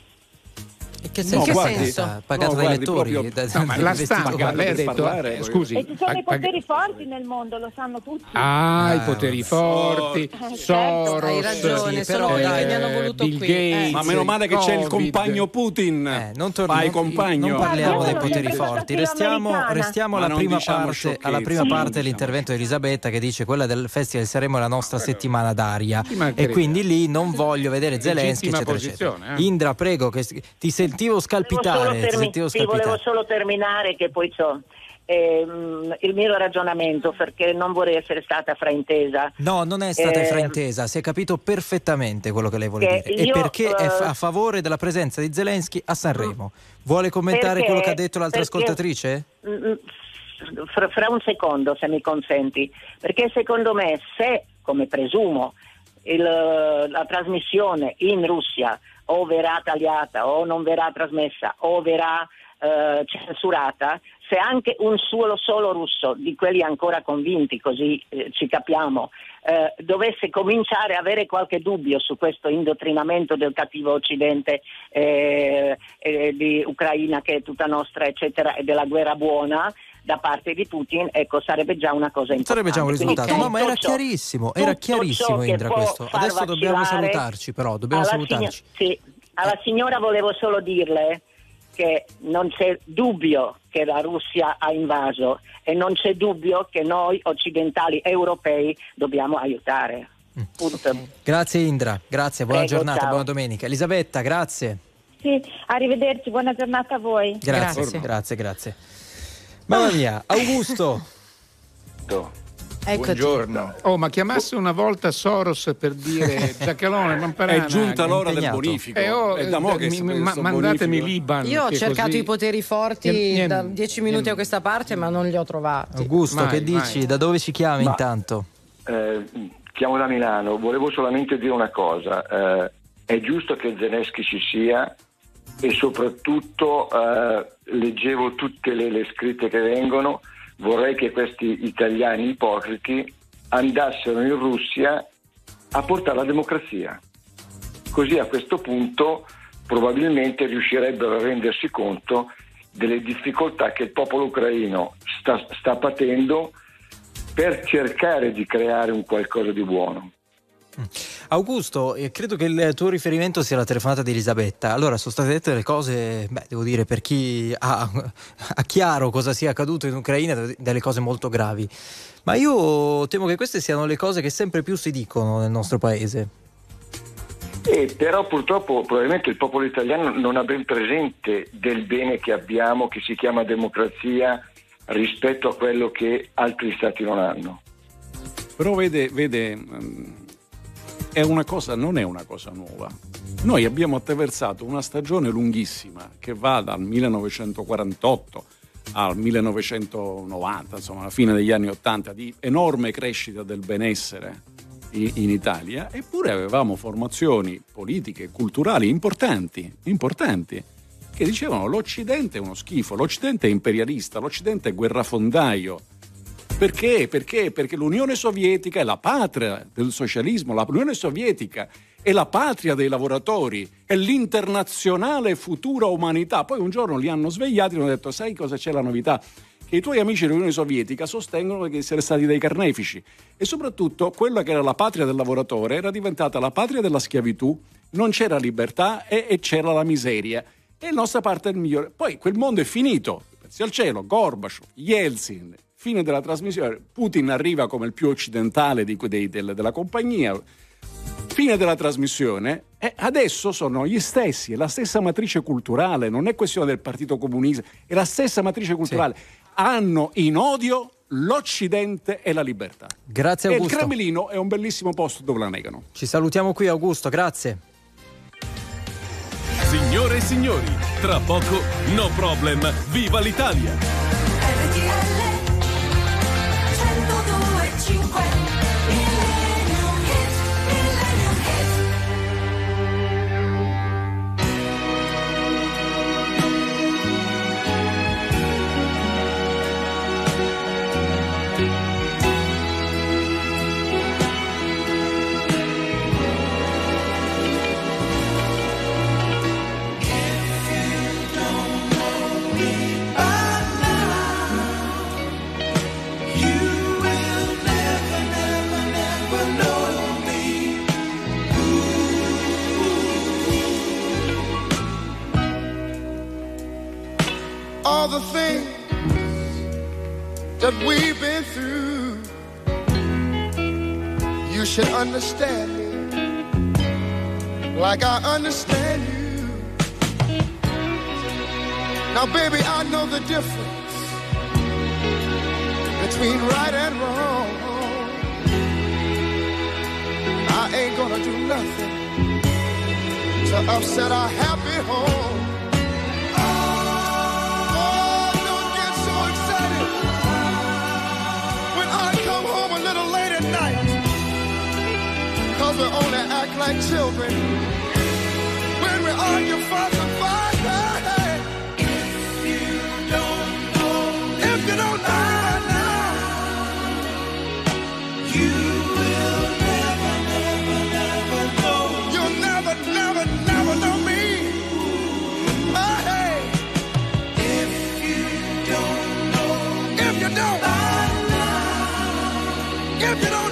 Che senso? senso? guardi, Pagata, pagata no, dai lettori? proprio- da- No, ma dai la stampa, lei ha detto, eh, scusi, E ci sono pag- i poteri forti nel mondo, lo sanno tutti. Ah, i Ah, poteri forti, certo. Soros, Hai ragione, sì, sono però, quelli che mi eh, hanno voluto Bill qui. Gates, Eh. Ma meno male che c'è il compagno Putin. non torni- Vai non- compagno. Non parliamo dei poteri forti, restiamo, restiamo alla, prima diciamo parte, alla prima parte dell'intervento di Elisabetta che dice quella del Festival Saremo la nostra settimana d'aria e quindi lì non voglio vedere Zelensky eccetera, eccetera. eh. Indra prego che ti sentivo Volevo solo, scalpitare termi- sentivo sì, volevo scalpitare solo terminare che poi so ehm, il mio ragionamento perché non vorrei essere stata fraintesa. No, non è stata Eh, fraintesa, si è capito perfettamente quello che lei vuole dire. E io, perché è f- eh, a favore della presenza di Zelensky a Sanremo. Vuole commentare Perché- quello che ha detto l'altra perché- ascoltatrice? Mm, Fra, fra un secondo, se mi consenti, perché secondo me se, come presumo, il- la trasmissione in Russia o verrà tagliata o non verrà trasmessa o verrà eh, censurata, se anche un solo, solo russo, di quelli ancora convinti, così eh, ci capiamo, eh, dovesse cominciare a avere qualche dubbio su questo indottrinamento del cattivo Occidente eh, eh, di Ucraina che è tutta nostra, eccetera, e della guerra buona da parte di Putin, ecco, sarebbe già una cosa importante. Sarebbe già un Quindi risultato. No, ma era chiarissimo, era chiarissimo Indra questo. Adesso dobbiamo salutarci però, dobbiamo alla salutarci. signo- sì, alla signora volevo solo dirle che non c'è dubbio che la Russia ha invaso e non c'è dubbio che noi occidentali europei dobbiamo aiutare. Punto. Grazie Indra, grazie, buona Prego, giornata, ciao. buona domenica. Elisabetta, grazie. Sì, arrivederci, buona giornata a voi. Grazie, grazie, grazie. Mamma mia, Augusto. Eccoti. Buongiorno. Oh, ma chiamasse una volta Soros per dire Giacalone, Mamparana. È giunta l'ora del impegnato. bonifico. Eh, oh, È da mo' che mi- ma- mandatemi bonifico. l'Iban. Io ho cercato così- i poteri forti Niente, da dieci minuti a questa parte, ma non li ho trovati. Augusto, Mai, che dici? Da dove ci chiami Ma- intanto? Eh, chiamo da Milano, volevo solamente dire una cosa, eh, è giusto che Zelensky ci sia e soprattutto eh, leggevo tutte le, le scritte che vengono, vorrei che questi italiani ipocriti andassero in Russia a portare la democrazia, così a questo punto probabilmente riuscirebbero a rendersi conto delle difficoltà che il popolo ucraino sta, sta patendo per cercare di creare un qualcosa di buono. Augusto, eh, credo che il tuo riferimento sia la telefonata di Elisabetta. Allora, sono state dette delle cose, beh, devo dire, per chi ha, ha chiaro cosa sia accaduto in Ucraina, delle cose molto gravi. Ma io temo che queste siano le cose che sempre più si dicono nel nostro paese. E però purtroppo probabilmente il popolo italiano non ha ben presente del bene che abbiamo, che si chiama democrazia, rispetto a quello che altri stati non hanno. Però vede, vede ehm, è una cosa, non è una cosa nuova. Noi abbiamo attraversato una stagione lunghissima che va dal 1948 al 1990, insomma, alla fine degli anni 80, di enorme crescita del benessere in, Italia, eppure avevamo formazioni politiche e culturali importanti, importanti, che dicevano l'Occidente è uno schifo, l'Occidente è imperialista, l'Occidente è guerrafondaio. Perché? Perché? Perché l'Unione Sovietica è la patria del socialismo, l'Unione Sovietica è la patria dei lavoratori, è l'internazionale futura umanità. Poi un giorno li hanno svegliati e hanno detto: Sai cosa c'è la novità? Che i tuoi amici dell'Unione Sovietica sostengono di essere stati dei carnefici e soprattutto quella che era la patria del lavoratore era diventata la patria della schiavitù, non c'era libertà e, e c'era la miseria. E la nostra parte è il migliore. Poi quel mondo è finito, grazie al cielo, Gorbaciov, Yeltsin, fine della trasmissione, Putin arriva come il più occidentale di- dei- del- della compagnia, fine della trasmissione, e adesso sono gli stessi, è la stessa matrice culturale, non è questione del Partito Comunista, è la stessa matrice culturale. Hanno in odio l'Occidente e la libertà. Grazie E il Augusto. Cremlino è un bellissimo posto dove la negano. Ci salutiamo qui Augusto, grazie. Signore e signori, tra poco No Problem, viva l'Italia! That we've been through. You should understand me like I understand you. Now, baby, I know the difference between right and wrong. I ain't gonna do nothing to upset our happy home. We only act like children when we argue, fuss, and fight. Hey, If you don't lie, you will never, never, never know, You'll never, never, never know me. if you don't now,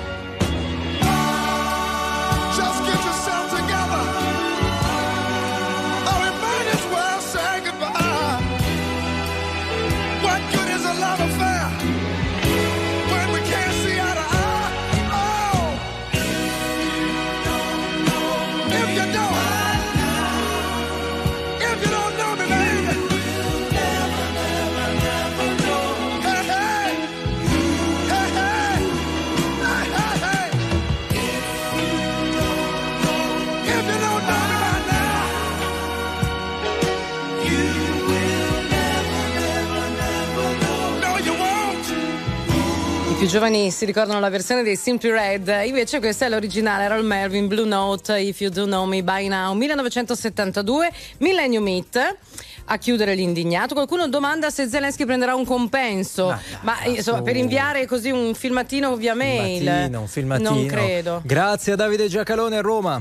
Più giovani si ricordano la versione dei Simply Red, invece questa è l'originale, Errol Melvin, Blue Note, If You Do Know Me By Now, 1972, Millennium Hit. A chiudere l'indignato, qualcuno domanda se Zelensky prenderà un compenso, ma insomma, per inviare così un filmatino via mail, Filmatino, un filmatino. non credo. Grazie a Davide Giacalone a Roma.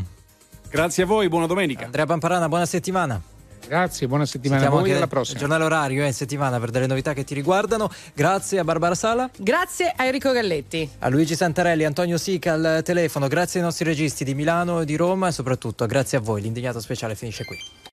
Grazie a voi, buona domenica. Andrea Pamparana, buona settimana. Grazie, buona settimana a Sentiamo voi anche e alla prossima. Il giornale orario è in settimana per delle novità che ti riguardano. Grazie a Barbara Sala. Grazie a Enrico Galletti. A Luigi Santarelli, Antonio Sica al telefono, grazie ai nostri registi di Milano e di Roma e soprattutto grazie a voi. L'indignato speciale finisce qui.